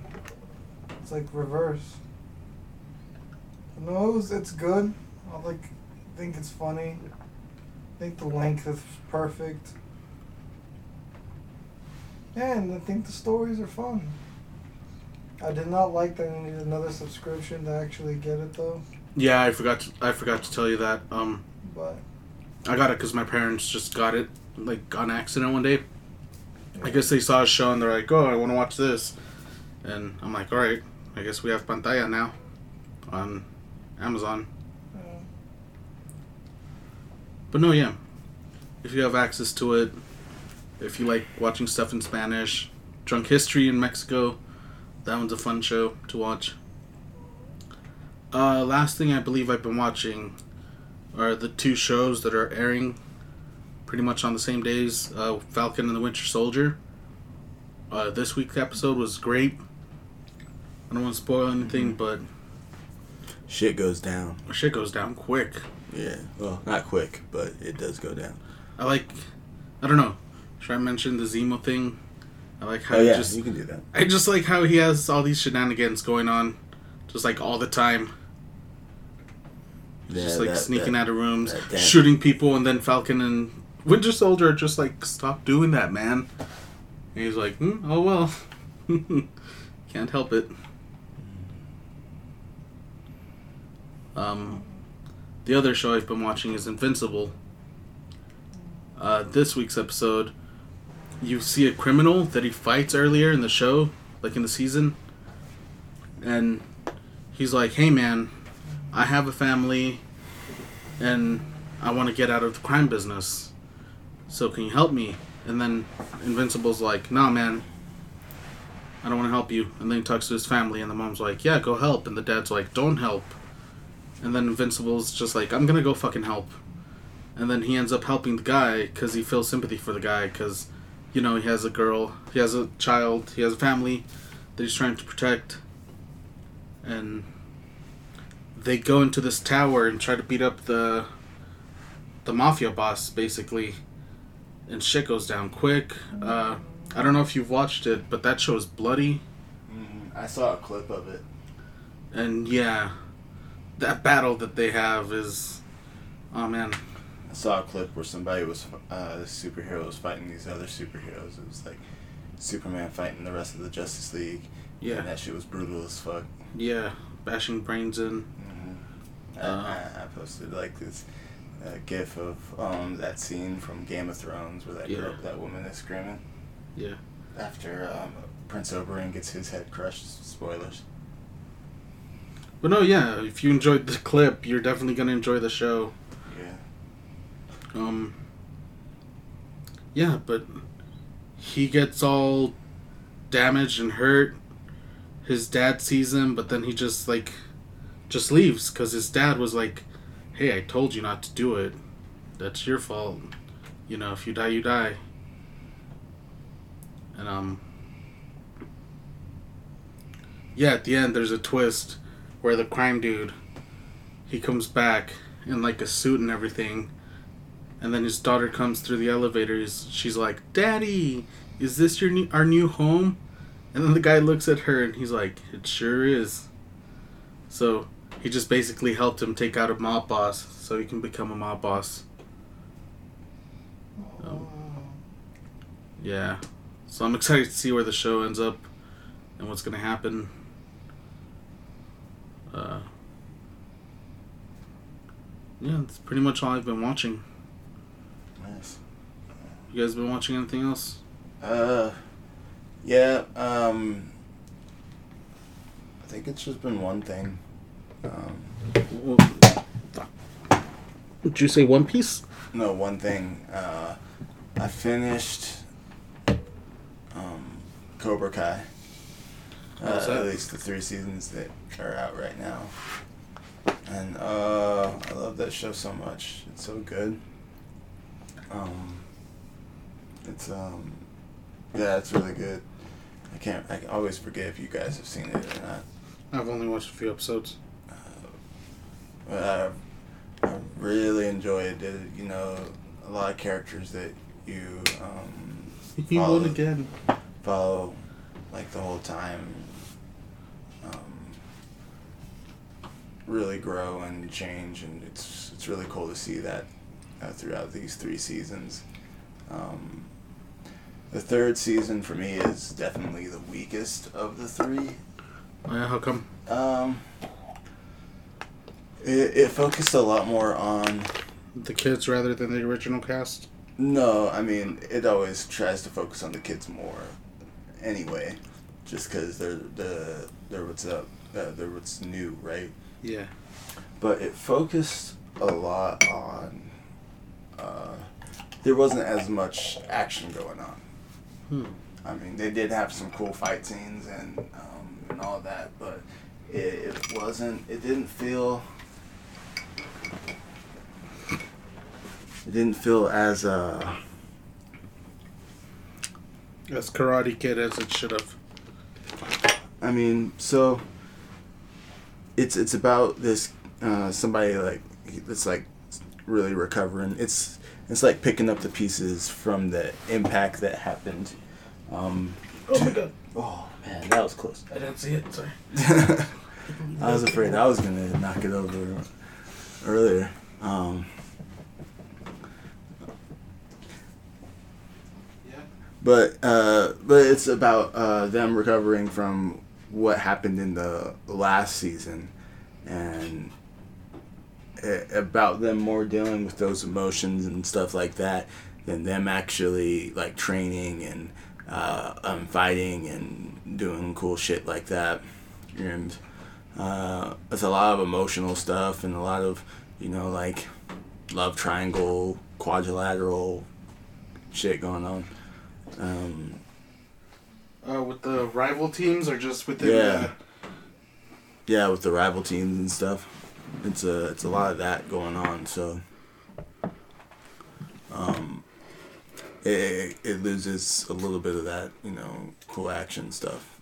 it's like reverse. No, it's, it's good. I like, think it's funny. I think the length is perfect. Yeah, and I think the stories are fun. I did not like that I needed another subscription to actually get it though, yeah, I forgot. To, I forgot to tell you that. Um, but I got it because my parents just got it like on accident one day. I guess they saw a show and they're like, "Oh, I want to watch this," and I'm like, "All right, I guess we have Pantaya now on Amazon." uh, But no, yeah, if you have access to it, if you like watching stuff in Spanish, Drunk History in Mexico, that one's a fun show to watch. Uh, last thing I believe I've been watching are the two shows that are airing pretty much on the same days uh, Falcon and the Winter Soldier. Uh, this week's episode was great. I don't want to spoil anything, but Shit goes down. shit goes down quick. Yeah. Well, not quick, but it does go down. I like, I don't know. Should I mention the Zemo thing? I like how Oh he yeah, just, you can do that. I just like how he has all these shenanigans going on, just like all the time. Yeah, just like that- sneaking that- out of rooms, shooting people, and then Falcon and Winter Soldier just like, stop doing that, man. And he's like, hmm, oh well, can't help it. Um, the other show I've been watching is Invincible. Uh, this week's episode, you see a criminal that he fights earlier in the show, like in the season, and he's like, "Hey, man, I have a family, and I want to get out of the crime business. So can you help me?" And then Invincible's like, "Nah, man, I don't want to help you." And then he talks to his family, and the mom's like, "Yeah, go help," and the dad's like, "Don't help." And then Invincible's just like, "I'm gonna go fucking help." And then he ends up helping the guy because he feels sympathy for the guy because, you know, he has a girl, he has a child, he has a family that he's trying to protect. And they go into this tower and try to beat up the the mafia boss basically and shit goes down quick uh, i don't know if you've watched it but that show is bloody Mhm. I saw a clip of it. and yeah that battle that they have is oh man saw a clip where somebody was uh, the superhero was fighting these other superheroes. It was like Superman fighting the rest of the Justice League. yeah And that shit was brutal as fuck. yeah bashing brains in hmm I, Uh. I, I posted like this uh, gif of um, that scene from Game of Thrones where that Yeah. girl, that woman is screaming yeah after um, Prince Oberyn gets his head crushed. Spoilers. but no yeah if you enjoyed the clip you're definitely gonna enjoy the show. Um. Yeah, but he gets all damaged and hurt. His dad sees him, but then he just like just leaves because his dad was like, "Hey, I told you not to do it. That's your fault. You know, if you die, you die." And um. Yeah, at the end, there's a twist where the crime dude he comes back in like a suit and everything and then his daughter comes through the elevators. She's like, "Daddy, is this your new, our new home?" And then the guy looks at her and he's like, "It sure is." So he just basically helped him take out a mob boss, so he can become a mob boss. Um, Yeah. So I'm excited to see where the show ends up and what's gonna happen. Uh, yeah, that's pretty much all I've been watching. Nice. You guys been watching anything else? Uh, yeah. Um, I think it's just been one thing. Um, Did you say One Piece? no, one thing. Uh, I finished. Um, Cobra Kai. Uh, at least the three seasons that are out right now. And uh, I love that show so much. It's so good. Um, it's um, yeah, it's really good. I can't. I always forget if you guys have seen it or not. I've only watched a few episodes. But I, I really enjoyed it. You know, a lot of characters that you um, He Follow. again. follow like the whole time um, really grow and change and it's it's really cool to see that uh, throughout these three seasons um, the third season for me is definitely the weakest of the three. yeah, how come? um, it, it focused a lot more on The kids rather than the original cast? No, I mean it always tries to focus on the kids more, anyway, just because they're the they're what's up, uh, they're what's new, right? Yeah. But it focused a lot on. Uh, there wasn't as much action going on. Hmm. I mean, they did have some cool fight scenes and um, and all that, but it, it wasn't. It didn't feel. It didn't feel as uh. As Karate Kid as it should have. I mean, so it's it's about this uh, somebody like that's like really recovering. It's it's like picking up the pieces from the impact that happened. Um, Oh my god. oh man, that was close. I didn't see it, sorry. I was afraid I was gonna knock it over earlier. Um, Yeah. but uh, but it's about uh, them recovering from what happened in the last season, and about them more dealing with those emotions and stuff like that than them actually like training and uh, um, fighting and doing cool shit like that. And uh, it's a lot of emotional stuff and a lot of you know like love triangle, quadrilateral shit going on. Um, Uh, with the rival teams or just within Yeah. yeah, with the rival teams and stuff. It's a it's a lot of that going on. So, um, it it loses a little bit of that you know cool action stuff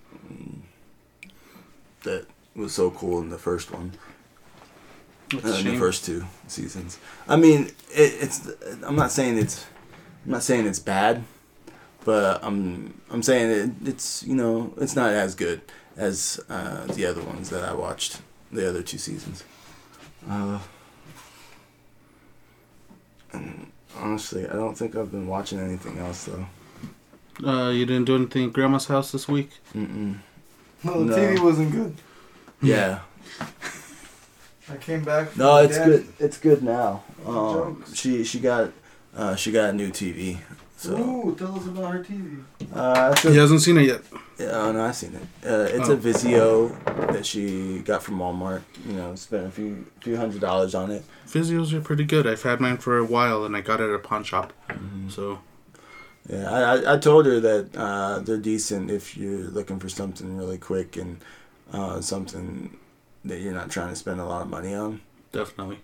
that was so cool in the first one. the, uh, in the first two seasons. I mean, it, it's. I'm not saying it's. I'm not saying it's bad, but I'm. I'm saying it, it's. You know, it's not as good as uh, the other ones that I watched. The other two seasons. Uh, honestly, I don't think I've been watching anything else though. Uh, you didn't do anything at Grandma's house this week? Mm-mm. No, the No. TV wasn't good. Yeah. I came back. From No, it's Dad- good. It's good now. Um, she she got uh, she got a new TV. So Ooh, tell us about her TV. uh, a- He hasn't seen it yet. Yeah, oh no, I've seen it. Uh, it's Oh. a Vizio that she got from Walmart. You know, spent a few few hundred dollars on it. Vizios are pretty good. I've had mine for a while and I got it at a pawn shop. So, Yeah, I, I, told her that uh, they're decent if you're looking for something really quick and uh, something that you're not trying to spend a lot of money on. definitely.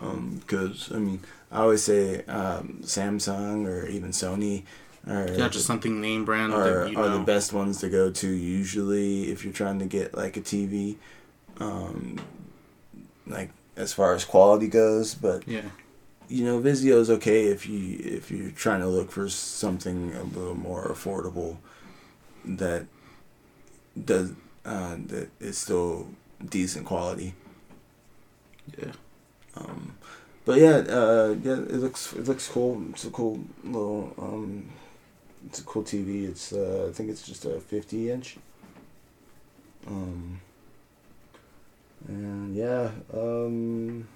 Because I mean, I always say um, Samsung or even Sony are Yeah, just something name brand are, that you are know. the best ones to go to usually if you're trying to get like a TV, um, like as far as quality goes. But Yeah. you know, Vizio's okay if you if you're trying to look for something a little more affordable that does uh, that is still decent quality. Yeah. Um, but yeah, uh, yeah, it looks it looks cool. It's a cool little um, it's a cool TV. It's uh, I think it's just a fifty inch. Um, and yeah, um,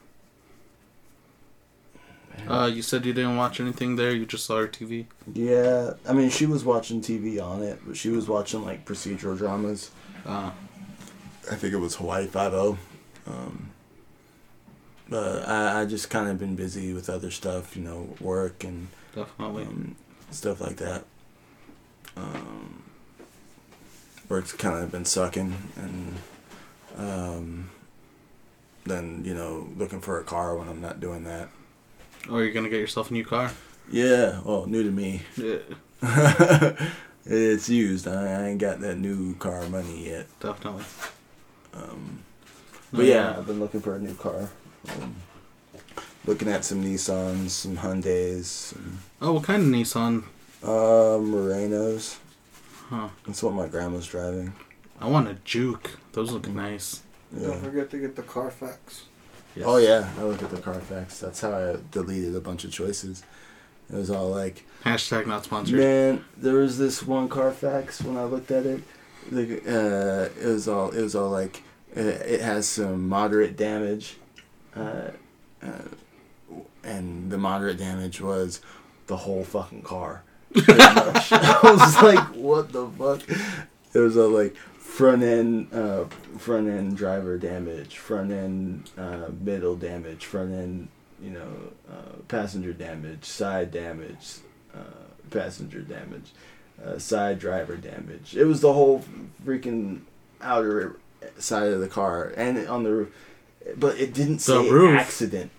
Uh, you said you didn't watch anything there. You just saw her TV. yeah. I mean, she was watching TV on it, but she was watching like procedural dramas. Uh, I think it was Hawaii Five O. Um, but I, I just kind of been busy with other stuff, you know, work and definitely. um, stuff like that. Um, work's kind of been sucking, and um, then you know looking for a car when I'm not doing that. Oh, you're gonna get yourself a new car. Yeah, well, new to me. Yeah, it's used. I, I ain't got that new car money yet. definitely. Um, Oh, but yeah, I've been looking for a new car. Um, looking at some Nissans, some Hyundais, some Oh, what kind of Nissan? Uh, Muranos. Huh. That's what my grandma's driving. I want a Juke. Those look nice. Yeah. Don't forget to get the Carfax. Yes. Oh yeah, I look at the Carfax. That's how I deleted a bunch of choices. It was all like, Hashtag not sponsored. man, there was this one Carfax when I looked at it. The uh, it was all it was all like, uh, it has some moderate damage, uh, uh, and the moderate damage was the whole fucking car. I was like, what the fuck? It was all like front end, uh, front end driver damage, front end uh, middle damage, front end, you know, uh, passenger damage, side damage, uh, passenger damage, uh, side driver damage. It was the whole freaking outer side of the car and on the roof, but it didn't say accident.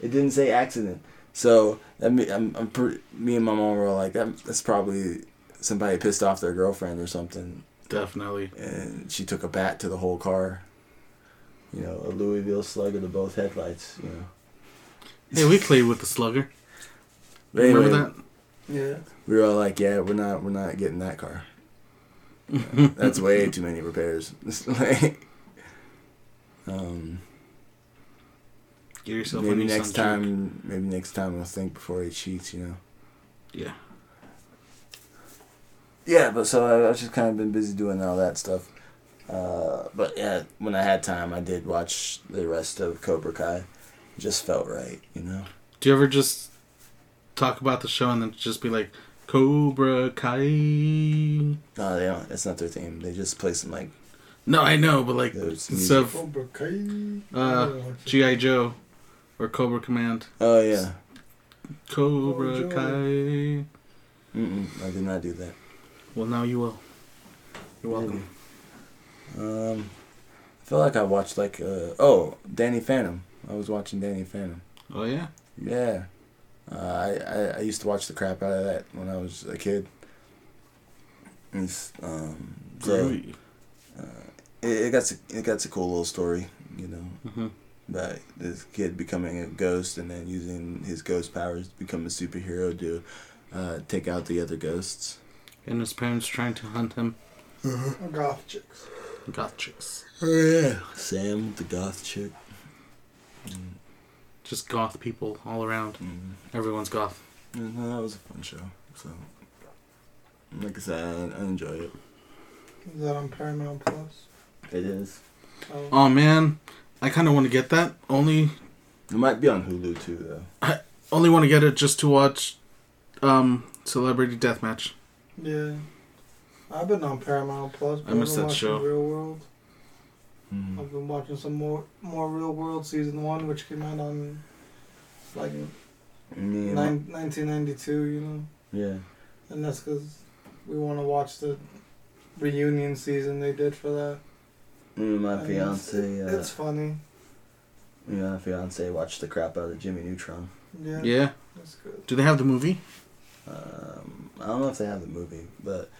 It didn't say accident. So that me, I'm, I'm pretty, me and my mom were like, that, that's probably somebody pissed off their girlfriend or something, Definitely. and she took a bat to the whole car. You know, a Louisville Slugger to both headlights. You know. Hey, we played with the Slugger. But Remember anyway, Yeah. We were all like, yeah, we're not, we're not getting that car. That's way too many repairs. Um, Get yourself a maybe Nissan next Juke. time, maybe next time I'll think before he cheats. You know. Yeah. Yeah, but so I, I've just kind of been busy doing all that stuff. Uh, but yeah, when I had time, I did watch the rest of Cobra Kai. It just felt right, you know. Do you ever just talk about the show and then just be like, Cobra Kai? No, they don't. That's not their theme. They just play some like No, I know, but like, There's instead of Cobra Kai. uh, G.I. Joe or Cobra Command, oh yeah. Cobra Oh, Kai. Mm-mm, I did not do that. Well, now you will. You're welcome. Um, I feel like I watched like uh oh Danny Phantom. I was watching Danny Phantom. Oh, yeah? Yeah, uh, I, I I used to watch the crap out of that when I was a kid. It's, um, so Groovy. it, it got a, it got a cool little story, you know, hmm about this kid becoming a ghost and then using his ghost powers to become a superhero to uh, take out the other ghosts. And his parents trying to hunt him. Goth chicks. Goth chicks. Oh yeah, Sam, the goth chick. Just goth people all around. Mm. Everyone's goth. Yeah, no, that was a fun show. So, like I said, I, I enjoy it. Is that on Paramount Plus? It is. Oh, Oh, man. I kind of want to get that. Only It might be on Hulu too, though. I only want to get it just to watch um Celebrity Deathmatch. yeah. I've been on Paramount Plus. but I missed I've been that show. watching Real World. Mm. I've been watching some more more Real World season one, which came out on like Me and nine, 1992. You know, yeah. and that's because we want to watch the reunion season they did for that. Me and my And fiance, It's, uh, it's funny. me and my fiance watched the crap out of Jimmy Neutron. Yeah. Yeah. That's good. Do they have the movie? Um, I don't know if they have the movie, but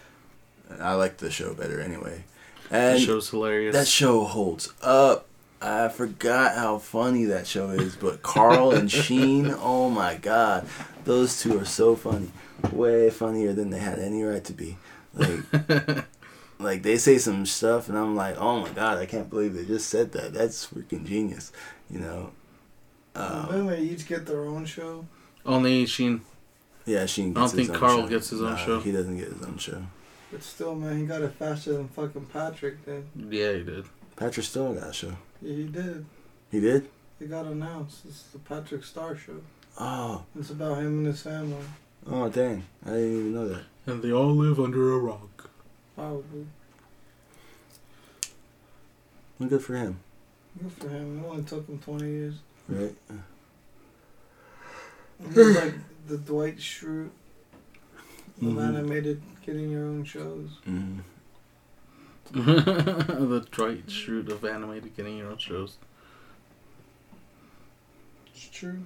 I like the show better anyway. The And show's hilarious. that show holds up. I forgot how funny that show is, but Carl and Sheen, oh my god, those two are so funny, way funnier than they had any right to be. Like, like they say some stuff, and I'm like, oh my god, I can't believe they just said that. That's freaking genius, you know. Um, then they each get their own show. Only Sheen. yeah, Sheen. I don't his think own Carl show. gets his own Nah, show. He doesn't get his own show. But still, man, he got it faster than fucking Patrick did. Yeah, he did. Patrick still got a show. Yeah, he did. He did. It got announced. It's the Patrick Star Show. Oh, It's about him and his family. oh, dang! I didn't even know that. And they all live under a rock. Probably. Well, good for him, Good for him. It only took him 20 years. right? He's like the Dwight Schrute. of Mhm. animated getting your own shows. Mm. the Dwight Schrute of animated getting your own shows. It's true.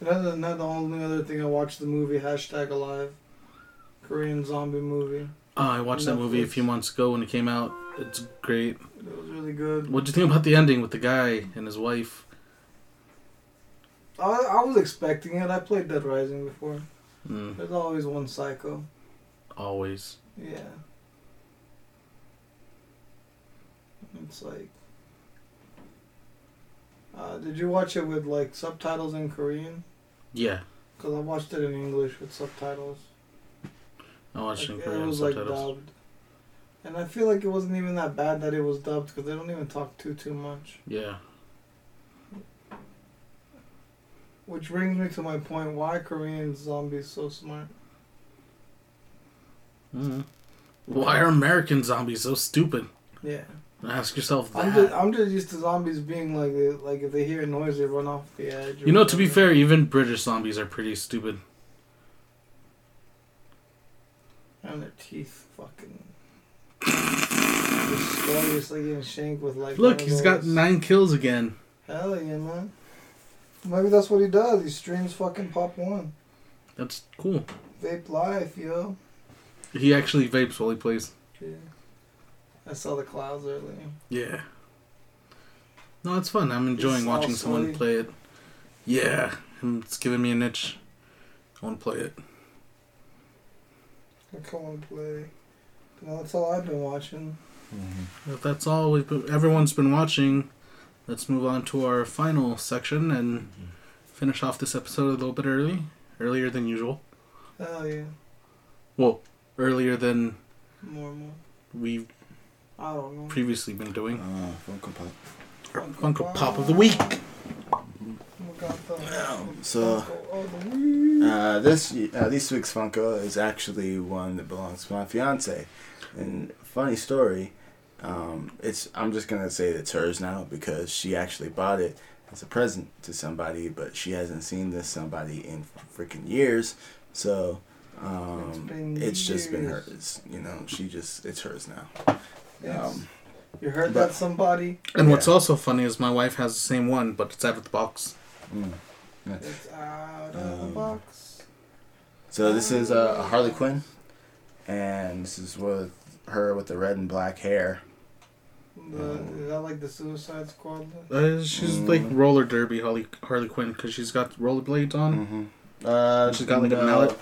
And other than that, the only other thing I watched the movie hashtag Alive, Korean zombie movie. Oh, I watched that movie a few months ago when it came out. It's great. It was really good. What'd you think about the ending with the guy and his wife? I, I was expecting it. I played Dead Rising before. Mm, There's always one psycho. always. Yeah. It's like. Uh, did you watch it with like subtitles in Korean? Yeah, Because I watched it in English with subtitles. I watched it in Korean it was like subtitles. dubbed. And I feel like it wasn't even that bad that it was dubbed because they don't even talk too too much. yeah. Which brings me to my point: why Korean zombies so smart? Mm. Why are American zombies so stupid? Yeah, Ask yourself I'm just that. I'm just used to zombies being like like if they hear a noise they run off the edge. You know, to be fair, even British zombies are pretty stupid. And their teeth fucking. Just gloriously getting shanked with like. Look, he's got nine kills again. Hell yeah, man. Maybe that's what he does. He streams fucking Pop One. That's cool. Vape life, yo. He actually vapes while he plays. Yeah. I saw the clouds earlier. Yeah. No, it's fun. I'm enjoying watching someone sweaty. play it. Yeah, and it's giving me an itch. I want to play it. I come and play. No, that's all I've been watching. Mm-hmm. If that's all we've been, everyone's been watching, let's move on to our final section and finish off this episode a little bit early, earlier than usual. Hell yeah. Well, earlier than More and more. we've I don't know. previously been doing. Uh, Funko Pop. Funko Pop of the week. We got the- Yeah, so- Funko of the week. Uh, this uh, this week's Funko is actually one that belongs to my fiance. And funny story, um, it's I'm just gonna say it's hers now because she actually bought it as a present to somebody, but she hasn't seen this somebody in freaking years. So It's um, been it's just been hers. You know, she just it's hers now. Yes. Um, you heard but- that, somebody? And what's also funny is my wife has the same one, but it's out of the box. mm. It's out of the Um, box. So this is uh, a Harley Quinn, and this is with her with the red and black hair. The, is that like the Suicide Squad? Uh, she's Mm. like roller derby Harley Harley Quinn because she's got rollerblades on. Mm-hmm. Uh, She's got like a mallet.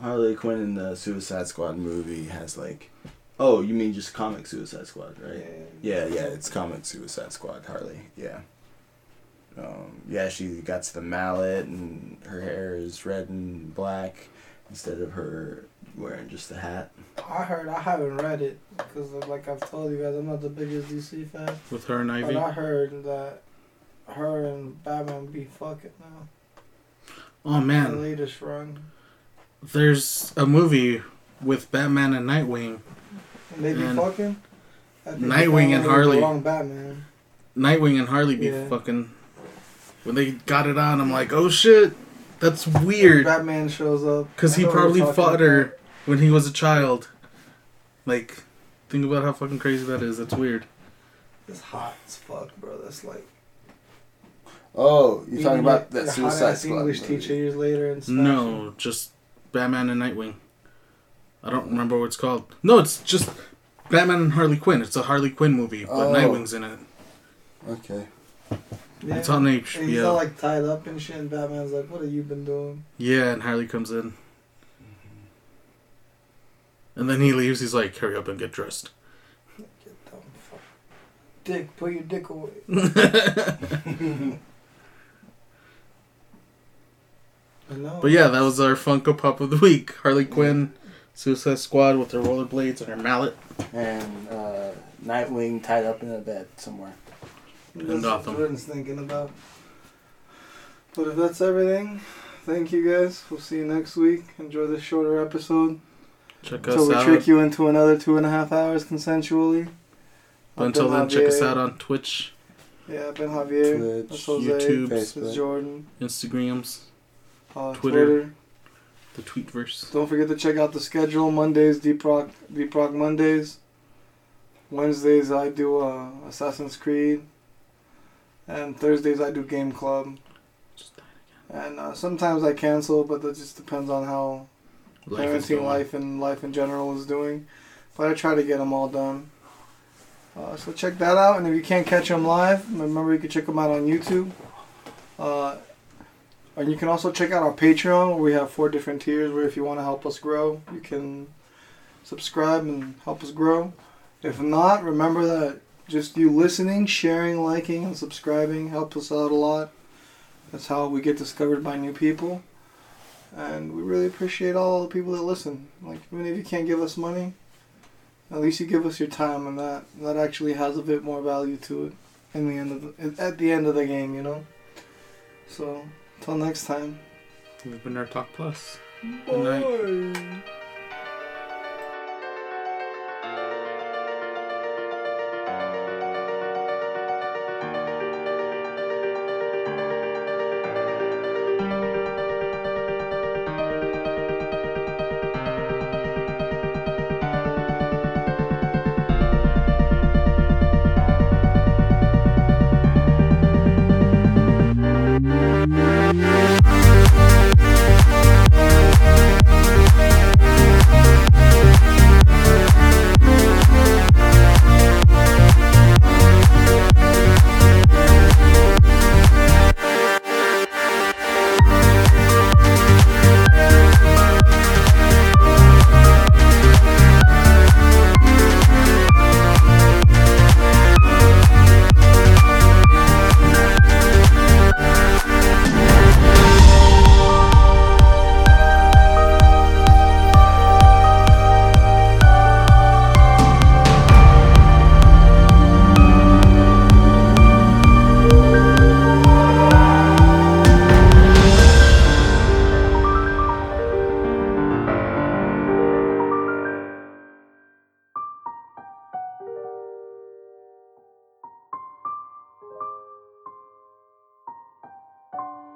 Harley Quinn in the Suicide Squad movie has like, oh, you mean just comic Suicide Squad, right? Yeah, yeah, it's comic Suicide Squad Harley. Yeah. Um, yeah, she got the mallet and her hair is red and black instead of her wearing just a hat. I heard. I haven't read it because, like I've told you guys, I'm not the biggest DC fan. with her and Ivy. But I heard that her and Batman be fucking now. Oh The man, latest run. there's a movie with Batman and Nightwing. And they be And fucking. Nightwing and Harley. Wrong Batman. Nightwing and Harley be Yeah. fucking. When they got it on, I'm like, oh shit, that's weird. Batman shows up. Because I he know what you're probably talking fought about. her when he was a child. Like, think about how fucking crazy that is. That's weird. It's hot as fuck, bro. That's like. Oh, you're talking about that your Suicide Squad English movie. teacher years later and stuff. No, just Batman and Nightwing. I don't remember what it's called. No, it's just Batman and Harley Quinn. It's a Harley Quinn movie, but Oh. Nightwing's in it. Okay. Yeah. It's on And he's all HBO. like tied up and shit, and Batman's like, "What have you been doing?" Yeah, and Harley comes in. And then he leaves. He's like, "Hurry up and get dressed." Get the fuck. Dick, put your dick away. I know. But yeah, that was our Funko Pop of the week. Harley Quinn, Suicide Squad with her rollerblades and her mallet. And uh, Nightwing tied up in a bed somewhere. That's in what Jordan's thinking about. But if that's everything, thank you guys. We'll see you next week. Enjoy this shorter episode. Check Until us we out. trick you into another two and a half hours consensually. But until been then, check us out on Twitch, Yeah, I've been Javier. Twitch, YouTube, Facebook. Jordan. Instagrams. Uh, Twitter. Twitter. The tweet verse. Don't forget to check out the schedule. Mondays, Deep Rock, Deep Rock Mondays. Wednesdays, I do uh, Assassin's Creed. And Thursdays, I do Game Club. And uh, sometimes I cancel, but that just depends on how Life parenting life and life in general is doing. But I try to get them all done. Uh, so check that out. And if you can't catch them live, remember you can check them out on YouTube. And you can also check out our Patreon we have four different tiers where if you want to help us grow, you can subscribe and help us grow. If not, remember that just you listening, sharing, liking, and subscribing helps us out a lot. That's how we get discovered by new people. And we really appreciate all the people that listen. Like even if you can't give us money, at least you give us your time, and that that actually has a bit more value to it in the end of the, at the end of the game, you know. So until next time. We've been Nerd Talk Plus. Good night. Bye.